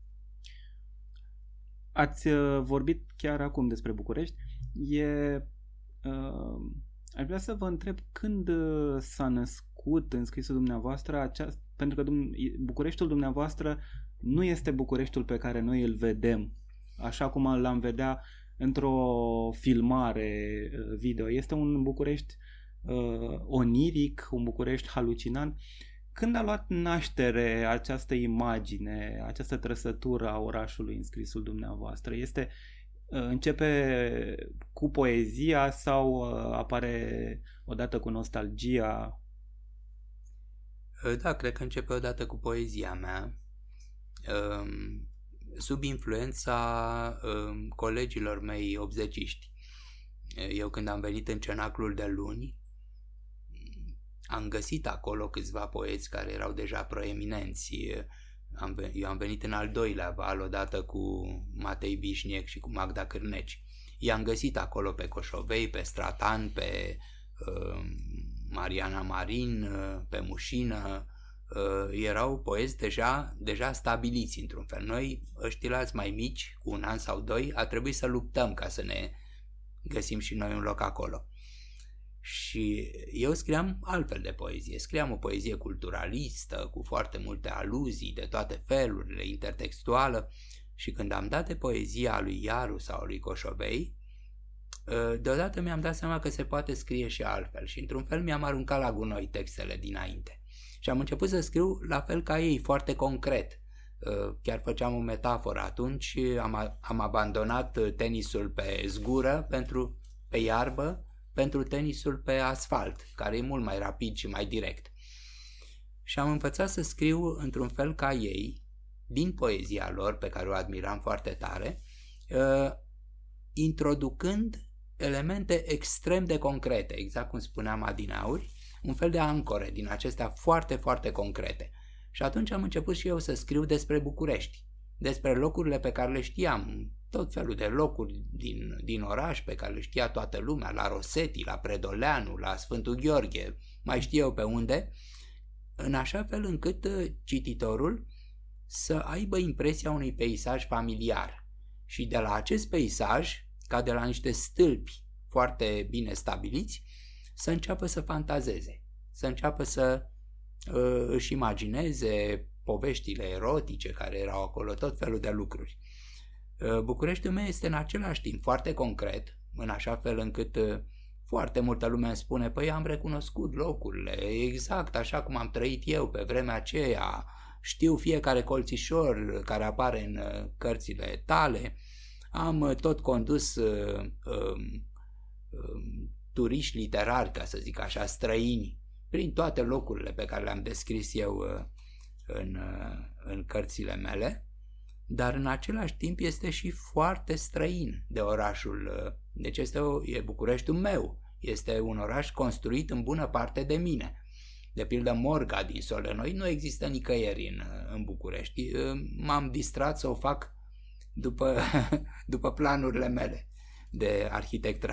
Ați uh, vorbit chiar acum despre București. E, uh, aș vrea să vă întreb când uh, s-a născut făcut în scrisul dumneavoastră, aceast, pentru că Bucureștiul dumneavoastră nu este Bucureștiul pe care noi îl vedem, așa cum l-am vedea într-o filmare uh, video. Este un București uh, oniric, un București halucinant. Când a luat naștere această imagine, această trăsătură a orașului în scrisul dumneavoastră? Este uh, începe cu poezia sau uh, apare odată cu nostalgia? Da, cred că începe odată cu poezia mea. Um, sub influența um, colegilor mei obzeciști. Eu când am venit în cenaclul de luni, am găsit acolo câțiva poeți care erau deja proeminenți. Am, eu am venit în al doilea val odată cu Matei Vișniec și cu Magda Cârneci. I-am găsit acolo pe Coșovei, pe Stratan, pe uh, Mariana Marin, uh, pe Mușină, uh, erau poezi deja, deja stabiliți într-un fel. Noi, ăștilați mai mici, cu un an sau doi, a trebuit să luptăm ca să ne găsim și noi un loc acolo. Și eu scriam altfel de poezie. Scriam o poezie culturalistă, cu foarte multe aluzii de toate felurile, intertextuală. Și când am dat de poezia lui Iaru sau lui Coșovei, ă, deodată mi-am dat seama că se poate scrie și altfel. Și într-un fel mi-am aruncat la gunoi textele dinainte. Și am început să scriu la fel ca ei, foarte concret. Ă, chiar făceam o metaforă atunci, am, am abandonat tenisul pe zgură pentru pe iarbă pentru tenisul pe asfalt, care e mult mai rapid și mai direct. Și am învățat să scriu într-un fel ca ei, din poezia lor, pe care o admiram foarte tare, uh, introducând elemente extrem de concrete, exact cum spuneam adinauri, un fel de ancore din acestea foarte, foarte concrete. Și atunci am început și eu să scriu despre București, despre locurile pe care le știam, tot felul de locuri din, din oraș pe care le știa toată lumea, la Rosetti, la Predoleanu, la Sfântul Gheorghe, mai știu eu pe unde, în așa fel încât uh, cititorul să aibă impresia unui peisaj familiar. Și de la acest peisaj, ca de la niște stâlpi foarte bine stabiliți, să înceapă să fantazeze, să înceapă să uh, își imagineze poveștile erotice care erau acolo, tot felul de lucruri. Uh, Bucureștiul meu este în același timp foarte concret, în așa fel încât uh, foarte multă lume îmi spune, păi am recunoscut locurile, exact așa cum am trăit eu pe vremea aceea, știu fiecare colțișor care apare în uh, cărțile tale, am tot condus uh, uh, uh, turiști literari, ca să zic așa, străini, prin toate locurile pe care le-am descris eu uh, în, uh, în cărțile mele dar în același timp este și foarte străin de orașul. Uh, deci este o, e Bucureștiul meu, este un oraș construit în bună parte de mine. De pildă Morga din Solenoi nu există nicăieri în, uh, în București. Uh, m-am distrat să o fac după, [laughs] după planurile mele de arhitect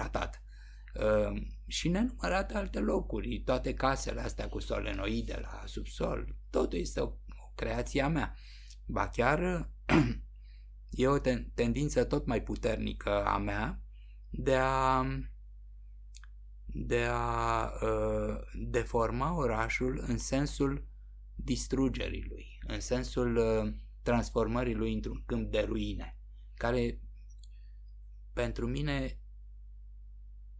tratat. Și nenumărate alte locuri, toate casele astea cu solenoide la subsol, totul este o, o creație a mea. Ba chiar [clears throat] e o tendință tot mai puternică a mea de a de a uh, deforma orașul în sensul distrugerii lui, în sensul uh, transformării lui într-un câmp de ruine, care pentru mine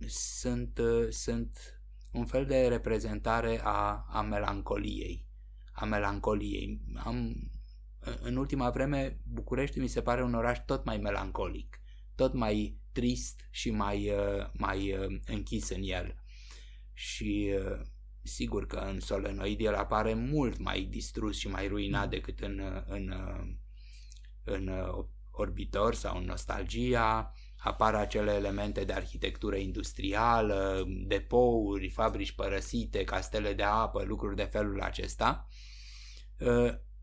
sunt, uh, sunt un fel de reprezentare a, a melancoliei. A melancoliei. Am în ultima vreme București mi se pare un oraș tot mai melancolic, tot mai trist și mai, uh, mai uh, închis în el. Și uh, sigur că în solenoid el apare mult mai distrus și mai ruinat mm. decât în, în, în orbitor sau în nostalgia, apar acele elemente de arhitectură industrială, depouri, fabrici părăsite, castele de apă, lucruri de felul acesta.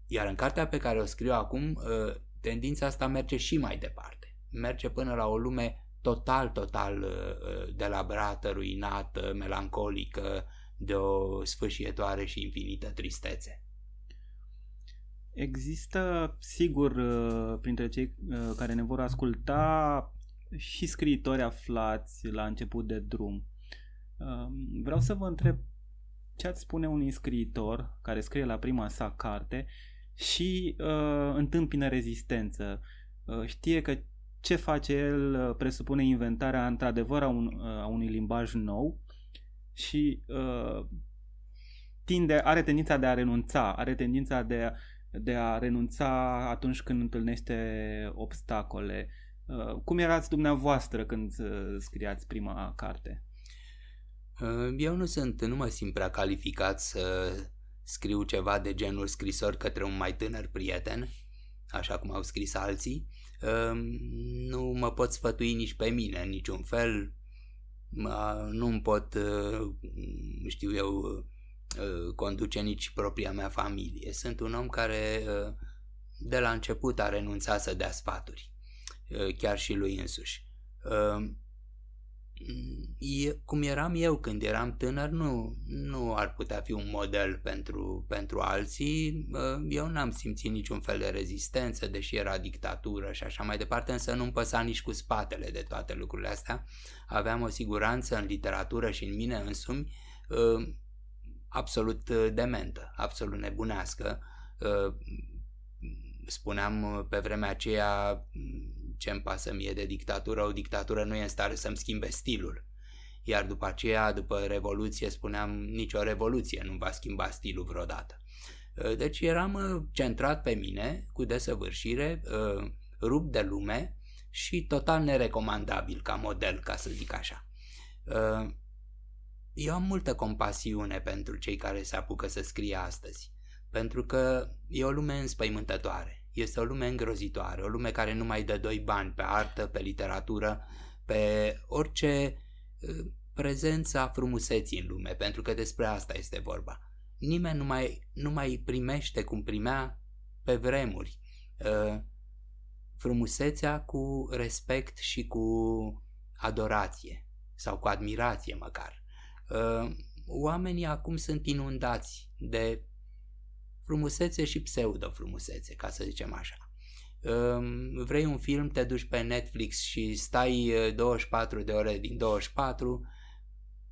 Iar în cartea pe care o scriu acum, ă, tendința asta merge și mai departe. Merge până la o lume total, total ă, ă, delabrată, ruinată, melancolică, de o sfâșietoare și infinită tristețe. Există, sigur, printre cei care ne vor asculta și scriitori aflați la început de drum. Vreau să vă întreb ce ați spune unui scriitor care scrie la prima sa carte și uh, întâmpină rezistență. Uh, știe că ce face el uh, presupune inventarea într-adevăr a, un, uh, a unui limbaj nou și uh, tinde, are tendința de a renunța, are tendința de a, de a renunța atunci când întâlnește obstacole. Uh, cum erați dumneavoastră când uh, scriați prima carte? Uh, eu nu sunt, nu mă simt prea calificat să scriu ceva de genul scrisori către un mai tânăr prieten, așa cum au scris alții, uh, nu mă pot sfătui nici pe mine în niciun fel, nu îmi pot, uh, știu eu, uh, conduce nici propria mea familie. Sunt un om care uh, de la început a renunțat să dea sfaturi, chiar și lui însuși. Cum eram eu când eram tânăr, nu, nu ar putea fi un model pentru, pentru alții. Eu n-am simțit niciun fel de rezistență, deși era dictatură și așa mai departe, însă nu-mi păsa nici cu spatele de toate lucrurile astea. Aveam o siguranță în literatură și în mine însumi absolut dementă, absolut nebunească spuneam uh, pe vremea aceea mm, ce-mi pasă mie de dictatură, o dictatură nu e în stare să-mi schimbe stilul. Iar după aceea, după Revoluție, spuneam, nicio revoluție nu va schimba stilul vreodată. Uh, deci eram uh, centrat pe mine, cu desăvârșire, rupt de lume și total nerecomandabil ca model, ca să zic așa. Eu am multă compasiune pentru cei care se apucă să scrie astăzi, pentru că e o lume înspăimântătoare este o lume îngrozitoare, o lume care nu mai dă doi bani pe artă, pe literatură, pe orice uh, prezența frumuseții în lume, pentru că despre asta este vorba. Nimeni nu mai, nu mai primește cum primea pe vremuri uh, frumusețea cu respect și cu adorație sau cu admirație măcar. Uh, oamenii acum sunt inundați de frumusețe și pseudo-frumusețe, ca să zicem așa. Vrei un film, te duci pe Netflix și stai 24 uh, de ore din 24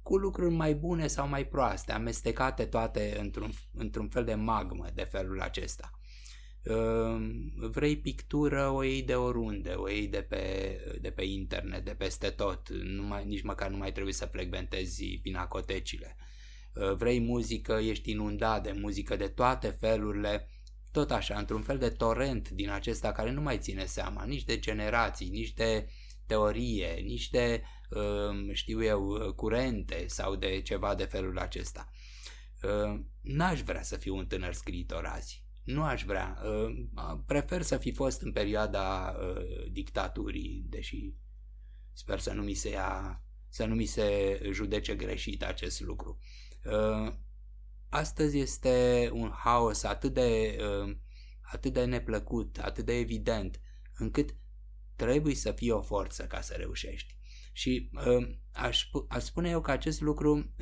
cu lucruri mai bune sau mai proaste, amestecate toate într-un, într-un fel de magmă de felul acesta. Vrei pictură, o iei de oriunde, o iei de pe, de pe internet, de peste tot, nu mai, nici măcar nu mai trebuie să frecventezi pinacotecile. Uh, vrei muzică, ești inundat de muzică de toate felurile, tot așa, într-un fel de torent din acesta care nu mai ține seama nici de generații, nici de teorie, nici de, um, știu eu, curente sau de ceva de felul acesta. Uh, n-aș vrea să fiu un tânăr scriitor azi. Nu aș vrea. Uh, prefer să fi fost în perioada dictaturii, deși sper să nu mi se ia, să nu mi se judece greșit acest lucru. Uh, astăzi este un haos atât de, uh, atât de neplăcut, atât de evident, încât trebuie să fie o forță ca să reușești. Și uh, aș, aș spune eu că acest lucru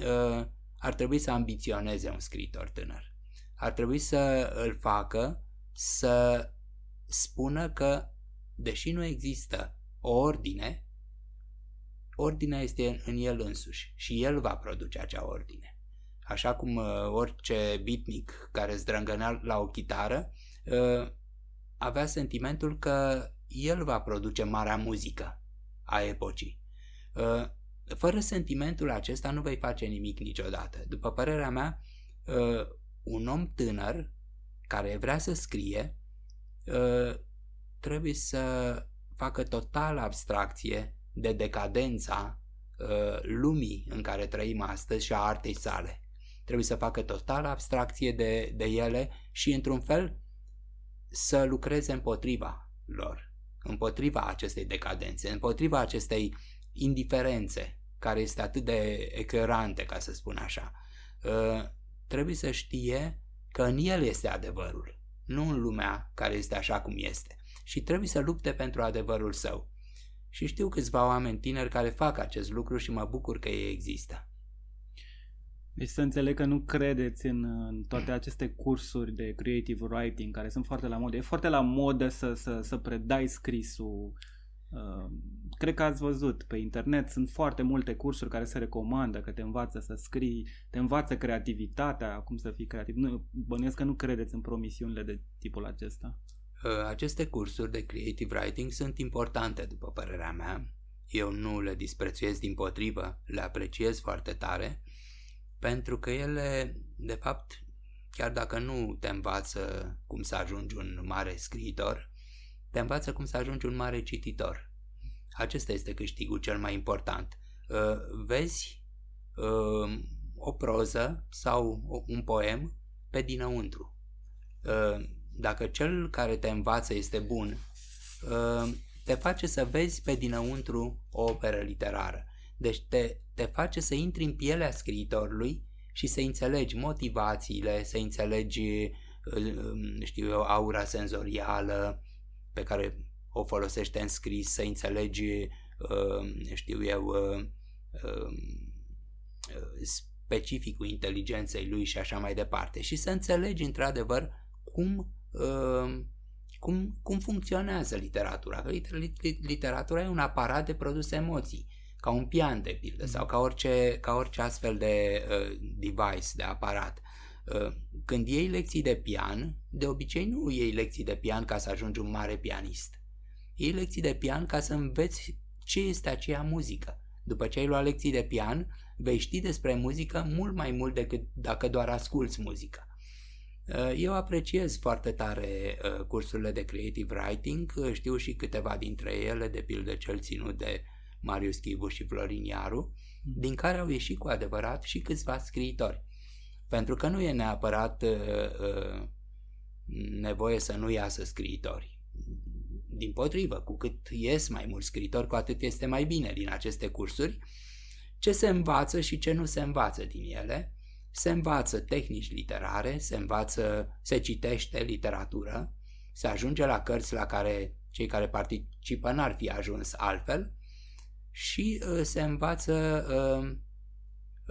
ar trebui să ambiționeze un scriitor tânăr. Ar trebui să îl facă să spună că, deși nu există o ordine, ordinea este în el însuși și el va produce acea ordine așa cum uh, orice beatnik care zdrângănea la o chitară uh, avea sentimentul că el va produce marea muzică a epocii. Uh, fără sentimentul acesta nu vei face nimic niciodată. După părerea mea, un om tânăr care vrea să scrie trebuie să facă total abstracție de decadența lumii în care trăim astăzi și a artei sale trebuie să facă totală abstracție de, de ele și, într-un fel, să lucreze împotriva lor, împotriva acestei decadențe, împotriva acestei indiferențe care este atât de ecărante, ca să spun așa. Uh, trebuie să știe că în el este adevărul, nu în lumea care este așa cum este. Și trebuie să lupte pentru adevărul său. Și știu câțiva oameni tineri care fac acest lucru și mă bucur că ei există. Deci să înțeleg că nu credeți în, în toate aceste cursuri de creative writing care sunt foarte la modă. E foarte la modă să, să, să predai scrisul. Uh, cred că ați văzut pe internet, sunt foarte multe cursuri care se recomandă, că te învață să scrii, te învață creativitatea, cum să fii creativ. Nu, bănuiesc că nu credeți în promisiunile de tipul acesta. Uh, aceste cursuri de creative writing sunt importante, după părerea mea. Eu nu le disprețuiesc din potrivă, le apreciez foarte tare pentru că ele, de fapt, chiar dacă nu te învață cum să ajungi un mare scriitor, te învață cum să ajungi un mare cititor. Acesta este câștigul cel mai important. Uh, vezi uh, o proză sau un poem pe dinăuntru. Uh, dacă cel care te învață este bun, uh, te face să vezi pe dinăuntru o operă literară. Deci te, te face să intri în pielea scriitorului și să înțelegi motivațiile, să înțelegi, știu eu, aura senzorială pe care o folosește în scris, să înțelegi, știu eu, specificul inteligenței lui și așa mai departe și să înțelegi într-adevăr cum, uh, cum, cum funcționează literatura. Că literatura e un aparat de produs emoții, ca un pian de pildă mm. sau ca orice, ca orice astfel de uh, device, de aparat. Uh, când iei lecții de pian, de obicei nu iei lecții de pian ca să ajungi un mare pianist. Iei lecții de pian ca să înveți ce este aceea muzică. După ce ai luat lecții de pian, vei ști despre muzică mult mai mult decât dacă doar asculți muzică. Uh, eu apreciez foarte tare uh, cursurile de creative writing, uh, știu și câteva dintre ele, de pildă cel ținut de Marius Chivu și Florin Iaru, mm. din care au ieșit cu adevărat și câțiva scriitori. Pentru că nu e neapărat nevoie să nu iasă scriitori. Din potrivă, cu cât ies mai mulți scriitori, cu atât este mai bine din aceste cursuri, ce se învață și ce nu se învață din ele. Se învață tehnici literare, se învață, se citește literatură, se ajunge la cărți la care cei care participă n-ar fi ajuns altfel și uh, se învață uh,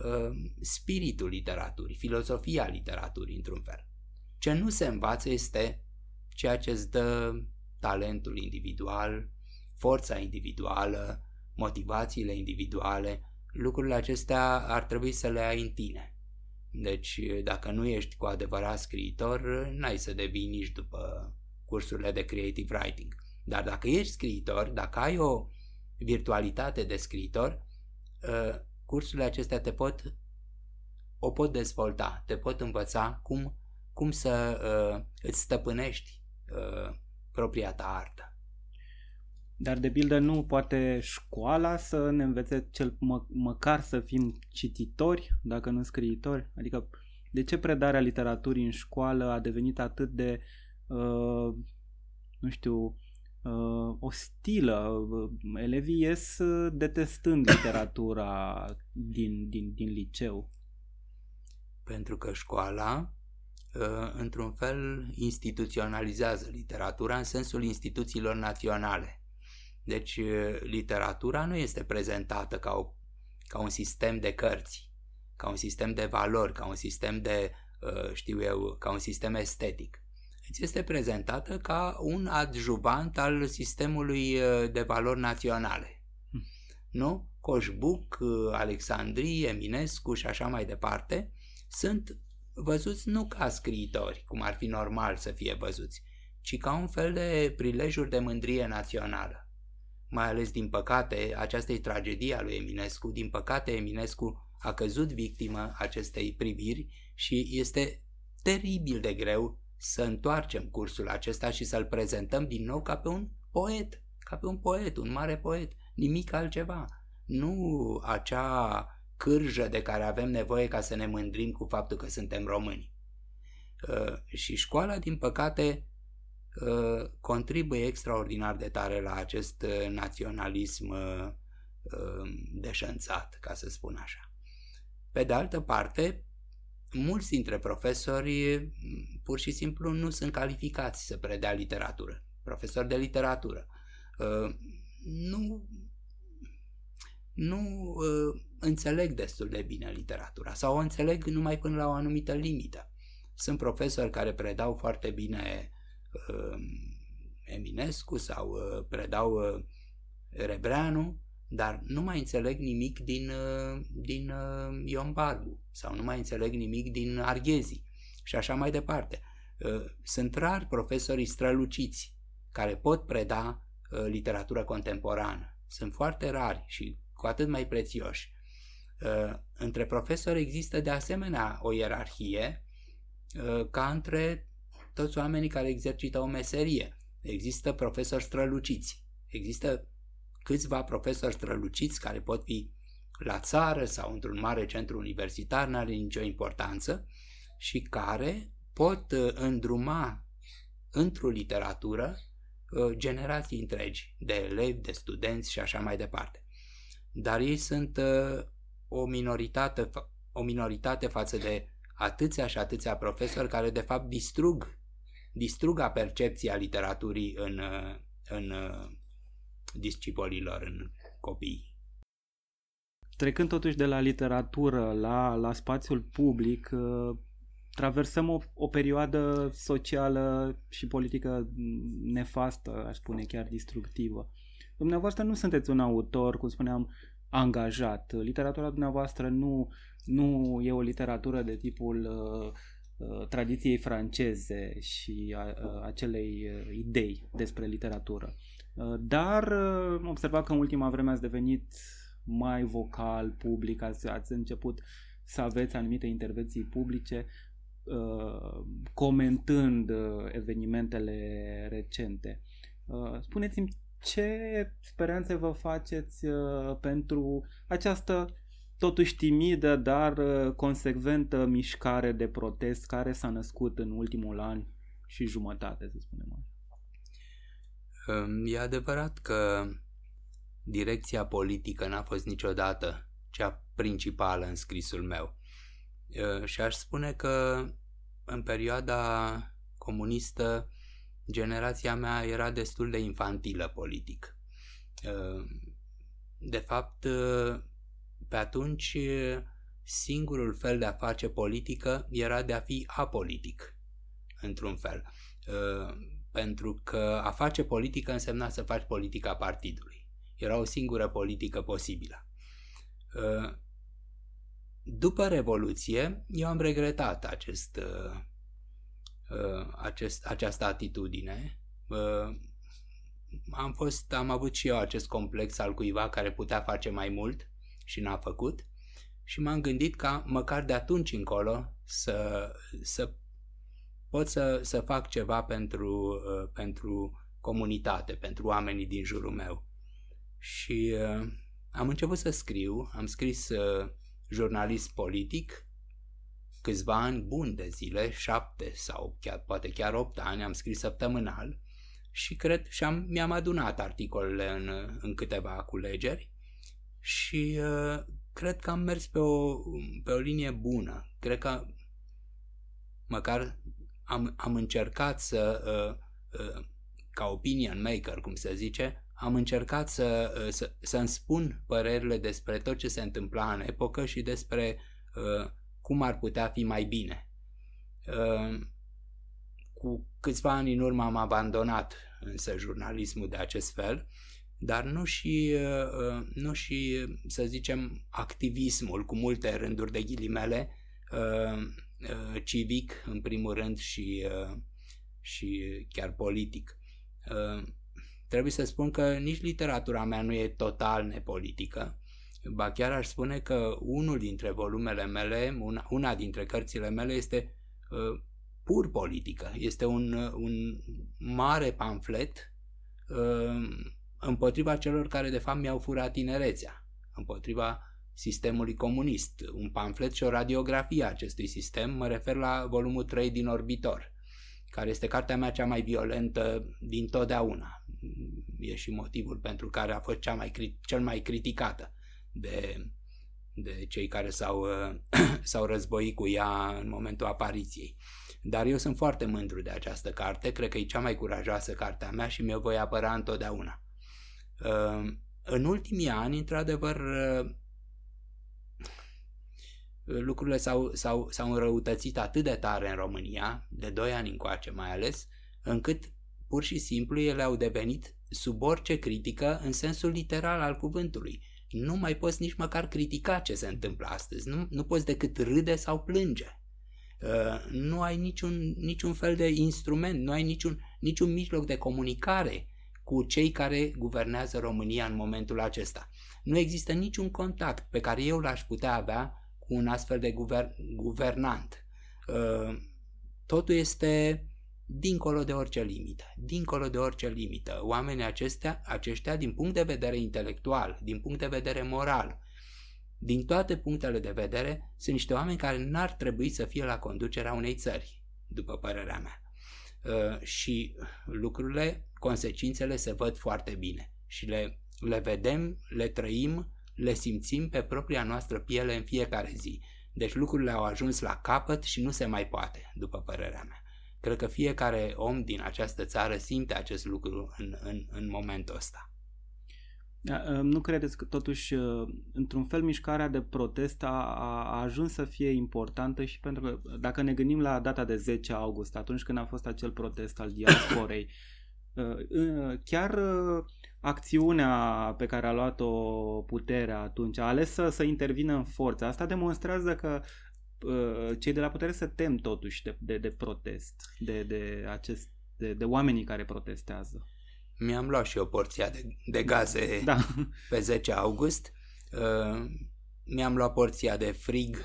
uh, spiritul literaturii, filozofia literaturii într-un fel. Ce nu se învață este ceea ce îți dă talentul individual, forța individuală, motivațiile individuale, lucrurile acestea ar trebui să le ai în tine. Deci, dacă nu ești cu adevărat scriitor, n-ai să devii nici după cursurile de creative writing. Dar dacă ești scriitor, dacă ai o virtualitate de scriitor, ă, cursurile acestea te pot o pot dezvolta, te pot învăța cum, cum să uh, îți stăpânești uh, propria ta artă. Dar de pildă nu poate școala să ne învețe cel mă, măcar să fim cititori, dacă nu scriitori? Adică de ce predarea literaturii în școală a devenit atât de, uh, nu știu, uh, ostilă? Elevii ies detestând [coughs] literatura din, din, din liceu. Pentru că școala, uh, într-un fel, instituționalizează literatura în sensul instituțiilor naționale deci literatura nu este prezentată ca, o, ca un sistem de cărți, ca un sistem de valori, ca un sistem de, știu eu, ca un sistem estetic. Îți este prezentată ca un adjuvant al sistemului de valori naționale. Hm. Nu? Coșbuc, Alexandrie, Eminescu și așa mai departe sunt văzuți nu ca scriitori, cum ar fi normal să fie văzuți, ci ca un fel de prilejuri de mândrie națională mai ales din păcate, aceasta e tragedia lui Eminescu, din păcate Eminescu a căzut victimă acestei priviri și este teribil de greu să întoarcem cursul acesta și să-l prezentăm din nou ca pe un poet, ca pe un poet, un mare poet, nimic altceva. Nu acea cârjă de care avem nevoie ca să ne mândrim cu faptul că suntem români. Uh, și școala, din păcate, Uh, contribuie extraordinar de tare la acest uh, naționalism uh, deșanțat, ca să spun așa. Pe de altă parte, mulți dintre profesori pur și simplu nu sunt calificați să predea literatură, profesori de literatură. Nu, nu înțeleg destul de bine literatura sau o înțeleg numai până la o anumită limită. Sunt profesori care predau foarte bine uh, Eminescu sau uh, predau uh, Rebreanu, dar nu mai înțeleg nimic din, uh, din uh, Ion Barbu sau nu mai înțeleg nimic din Arghezi și așa mai departe. Uh, sunt rari profesorii străluciți care pot preda uh, literatură contemporană. Sunt foarte rari și cu atât mai prețioși. Uh, între profesori există de asemenea o ierarhie uh, ca între toți oamenii care exercită o meserie. Există profesori străluciți. Există câțiva profesori străluciți care pot fi la țară sau într-un mare centru universitar, nu are nicio importanță. și care pot uh, îndruma într-o literatură uh, generații întregi de elevi, de studenți și așa mai departe. Dar ei sunt uh, o minoritate, o minoritate față de atâția și atâția profesori care de fapt distrug, distrug percepția literaturii în, în discipolilor, în copii. Trecând totuși de la literatură la, la spațiul public, traversăm o, o perioadă socială și politică nefastă, aș spune chiar distructivă. Dumneavoastră nu sunteți un autor, cum spuneam, angajat. Literatura dumneavoastră nu, nu e o literatură de tipul uh, uh, tradiției franceze și a, uh, acelei uh, idei despre literatură. Uh, dar uh, observat că în ultima vreme ați devenit mai vocal, public, ați, ați început să aveți anumite intervenții publice. Uh, comentând uh, evenimentele recente. Uh, spuneți-mi ce speranțe vă faceți pentru această totuși timidă, dar consecventă mișcare de protest care s-a născut în ultimul an și jumătate, să spunem așa. Um, e adevărat că direcția politică n-a fost niciodată cea principală în scrisul meu. Uh, și aș spune că în perioada comunistă generația mea era destul de infantilă politic. Uh, de fapt, uh, pe atunci singurul fel de a face politică era de a fi apolitic, într-un fel. Pentru că a face politică însemna să faci politica partidului. Era o singură politică posibilă. După Revoluție, eu am regretat acest, uh, uh, acest, această atitudine. Uh, am, fost, am avut și eu acest complex al cuiva care putea face mai mult și n-a făcut și m-am gândit ca măcar de atunci încolo să, să pot să, să fac ceva pentru, uh, pentru comunitate, pentru oamenii din jurul meu. Și uh, am început să scriu, am scris uh, jurnalist politic, câțiva ani buni de zile, șapte sau chiar, poate chiar opt ani, am scris săptămânal și cred și am, mi-am adunat articolele în, în câteva culegeri și uh, cred că am mers pe o, pe o linie bună. Cred că măcar am, am încercat să, uh, uh, ca opinion maker, cum se zice, am încercat să, uh, să, să-mi spun părerile despre tot ce se întâmpla în epocă și despre uh, cum ar putea fi mai bine. Uh, cu câțiva ani în urmă am abandonat însă jurnalismul de acest fel, dar nu și, uh, uh nu și, să zicem, activismul cu multe rânduri de ghilimele, uh, uh, civic în primul rând și, uh, și chiar politic. Uh, Trebuie să spun că nici literatura mea nu e total nepolitică, ba chiar aș spune că unul dintre volumele mele, una, una dintre cărțile mele este uh, pur politică. Este un, un mare pamflet uh, împotriva celor care de fapt mi-au furat tinerețea, împotriva sistemului comunist, un pamflet și o radiografie a acestui sistem, mă refer la volumul 3 din Orbitor, care este cartea mea cea mai violentă din totdeauna e și motivul pentru care a fost cea mai, cel mai criticată de, de cei care s-au, [clears throat] s-au războit cu ea în momentul apariției. Dar eu sunt foarte mândru de această carte, cred că e cea mai curajoasă cartea mea și mi-o voi apăra întotdeauna. Uh, în ultimii ani, într-adevăr, uh, lucrurile s-au, s-au, s-au înrăutățit atât de tare în România, de 2 ani încoace mai ales, încât Pur și simplu ele au devenit sub orice critică în sensul literal al cuvântului. Nu mai poți nici măcar critica ce se întâmplă astăzi. Nu, nu poți decât râde sau plânge. Uh, nu ai niciun, niciun fel de instrument, nu ai niciun, niciun mijloc de comunicare cu cei care guvernează România în momentul acesta. Nu există niciun contact pe care eu l-aș putea avea cu un astfel de guver- guvernant. Uh, totul este dincolo de orice limită, dincolo de orice limită. Oamenii acestea, aceștia, din punct de vedere intelectual, din punct de vedere moral, din toate punctele de vedere, sunt niște oameni care n-ar trebui să fie la conducerea unei țări, după părerea mea. Uh, și lucrurile, consecințele se văd foarte bine și le, le vedem, le trăim, le simțim pe propria noastră piele în fiecare zi. Deci lucrurile au ajuns la capăt și nu se mai poate, după părerea mea. Cred că fiecare om din această țară simte acest lucru în, în, în momentul ăsta. Da, ă, nu credeți că totuși, ă, într-un fel, mișcarea de protest a, a ajuns să fie importantă și pentru că dacă ne gândim la data de 10 august, atunci când a fost acel protest al [coughs] diasporei, ă, chiar acțiunea pe care a luat-o puterea atunci, a ales să, să intervină în forță, asta demonstrează că cei de la putere se tem totuși de, de, de protest, de, de, acest, de, de oamenii care protestează mi-am luat și o porția de, de gaze da. pe 10 august. Uh, mi-am luat porția de frig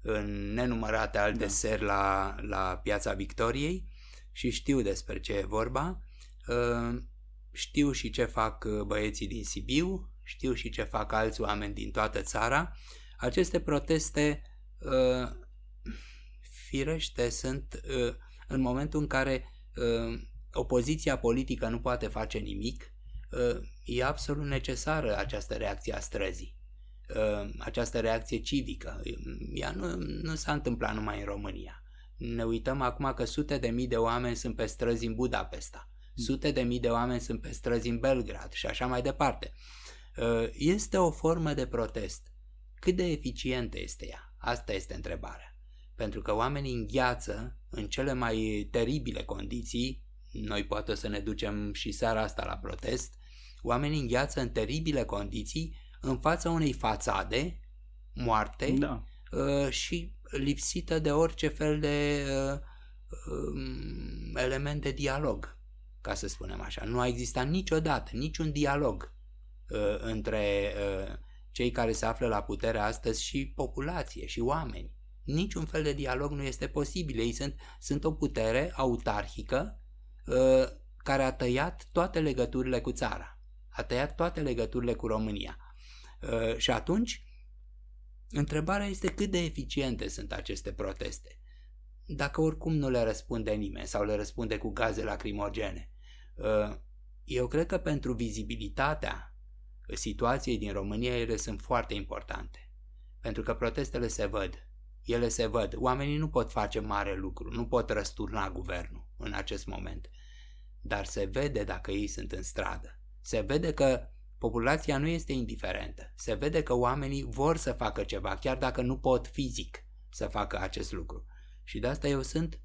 în nenumărate alte da. seri la, la Piața Victoriei și știu despre ce e vorba. Uh, știu și ce fac băieții din Sibiu, știu și ce fac alți oameni din toată țara. Aceste proteste, uh, firește, sunt în momentul în care opoziția politică nu poate face nimic, ă, e absolut necesară această reacție a străzii, ă, această reacție civică. Ea nu, nu s-a întâmplat numai în România. Ne uităm acum că sute de mii de oameni sunt pe străzi în Budapesta, sute de mii de oameni sunt pe străzi în Belgrad și așa mai departe. Ă, este o formă de protest. Cât de eficientă este ea? Asta este întrebarea. Pentru că oamenii îngheață în cele mai teribile condiții noi poate să ne ducem și seara asta la protest, oamenii îngheață în teribile condiții în fața unei fațade moarte da. uh, și lipsită de orice fel de uh, um, element de dialog, ca să spunem așa. Nu a existat niciodată niciun dialog uh, între uh, cei care se află la putere astăzi și populație și oameni. Niciun fel de dialog nu este posibil. Ei sunt, sunt o putere autarhică Uh, care a tăiat toate legăturile cu țara, a tăiat toate legăturile cu România. Uh, și atunci, întrebarea este cât de eficiente sunt aceste proteste. Dacă oricum nu le răspunde nimeni sau le răspunde cu gaze lacrimogene. Uh, eu cred că pentru vizibilitatea situației din România ele sunt foarte importante. Pentru că protestele se văd, ele se văd. Oamenii nu pot face mare lucru, nu pot răsturna guvernul în acest moment dar se vede dacă ei sunt în stradă. Se vede că populația nu este indiferentă. Se vede că oamenii vor să facă ceva, chiar dacă nu pot fizic să facă acest lucru. Și de asta eu sunt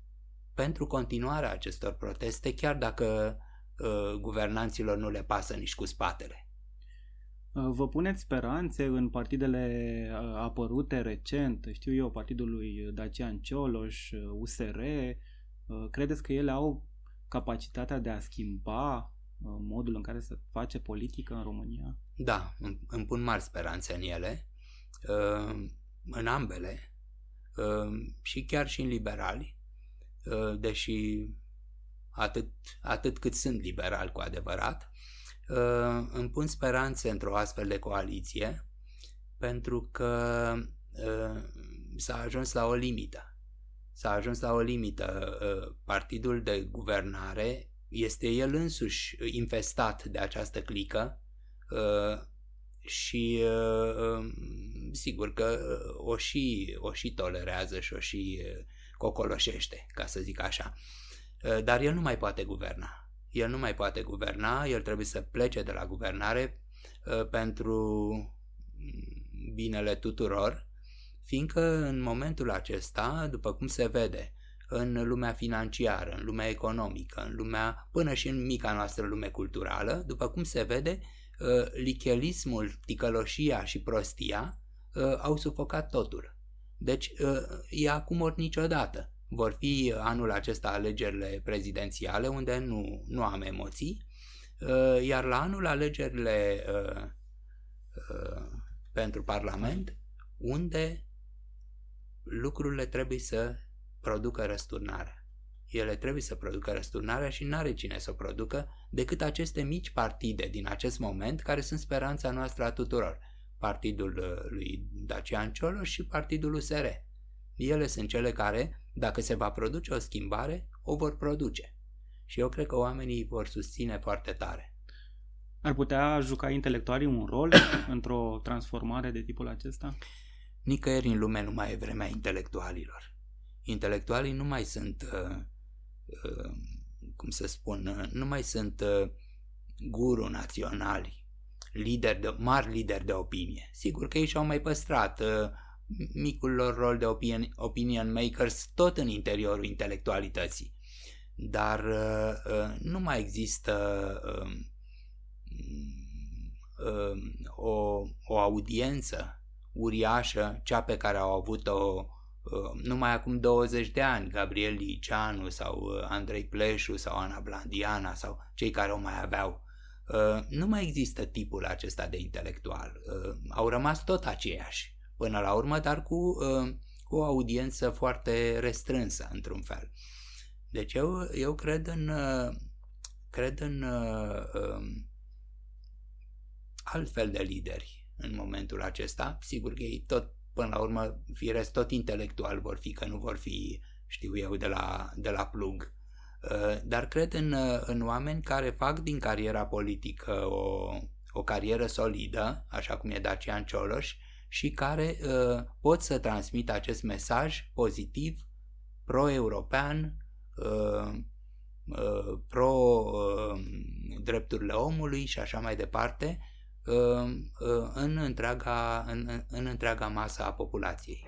pentru continuarea acestor proteste, chiar dacă uh, guvernanților nu le pasă nici cu spatele. Uh, vă puneți speranțe în partidele uh, apărute recent, știu eu, partidul lui Dacian Cioloș, USR, uh, credeți că ele au capacitatea de a schimba uh, modul în care se face politică în România? Da, îmi pun mari speranțe în ele, uh, în ambele, uh, și chiar și în liberali, deși atât, atât cât sunt liberali cu adevărat, îmi pun speranțe într-o astfel de coaliție, pentru că s-a ajuns la o limită s-a ajuns la o limită. Uh, partidul de guvernare este el însuși infestat de această clică uh, și uh, um, sigur că o și, o și tolerează și o și cocoloșește, ca să zic așa. Dar el nu mai poate guverna. El nu mai poate guverna, el trebuie să plece de la guvernare pentru binele tuturor fiindcă în momentul acesta, după cum se vede, în lumea financiară, în lumea economică, în lumea, până și în mica noastră lume culturală, după cum se vede, uh, lichelismul, ticăloșia și prostia uh, au sufocat totul. Deci uh, e acum ori niciodată. Vor fi anul acesta alegerile prezidențiale unde nu, nu am emoții, iar la anul alegerile pentru Parlament, unde lucrurile trebuie să producă răsturnarea. Ele trebuie să producă răsturnarea și n-are cine să o producă decât aceste mici partide din acest moment care sunt speranța noastră a tuturor. partidul uh, lui Dacian Cioloș și partidul USR. Ele sunt cele care, dacă se va produce o schimbare, o vor produce. Și eu cred că oamenii vor susține foarte tare. Ar putea juca intelectualii un rol [coughs] într-o transformare de tipul acesta? Nicăieri în lume nu mai e vremea intelectualilor. Intelectualii nu mai sunt, uh, uh, cum să spun, uh, nu mai sunt uh, guru naționali, lideri de, mari lideri de opinie. Sigur că ei și-au mai păstrat uh, micul lor rol de opinion, opinion makers tot în interiorul intelectualității. Dar uh, uh, nu mai există uh, uh, o, o audiență uriașă, cea pe care au avut-o uh, numai acum 20 de ani, Gabriel Liceanu sau uh, Andrei Pleșu sau Ana Blandiana sau cei care o mai aveau. Uh, nu mai există tipul acesta de intelectual. Uh, au rămas tot aceiași până la urmă, dar cu, uh, cu o audiență foarte restrânsă, într-un fel. Deci eu, eu cred în, uh, cred în uh, um, altfel de lideri în momentul acesta. Sigur că ei tot, până la urmă, firesc tot intelectual vor fi, că nu vor fi, știu eu, de la, de la plug. Dar cred în, în oameni care fac din cariera politică o, o carieră solidă, așa cum e Dacian Cioloș, și care uh, pot să transmită acest mesaj pozitiv, pro-european, uh, uh, pro-drepturile uh, omului și așa mai departe, uh, uh, în, întreaga, în, în întreaga masă a populației.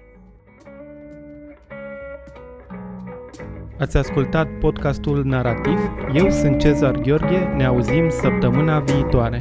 Ați ascultat podcastul Narativ? Eu sunt Cezar Gheorghe, ne auzim săptămâna viitoare.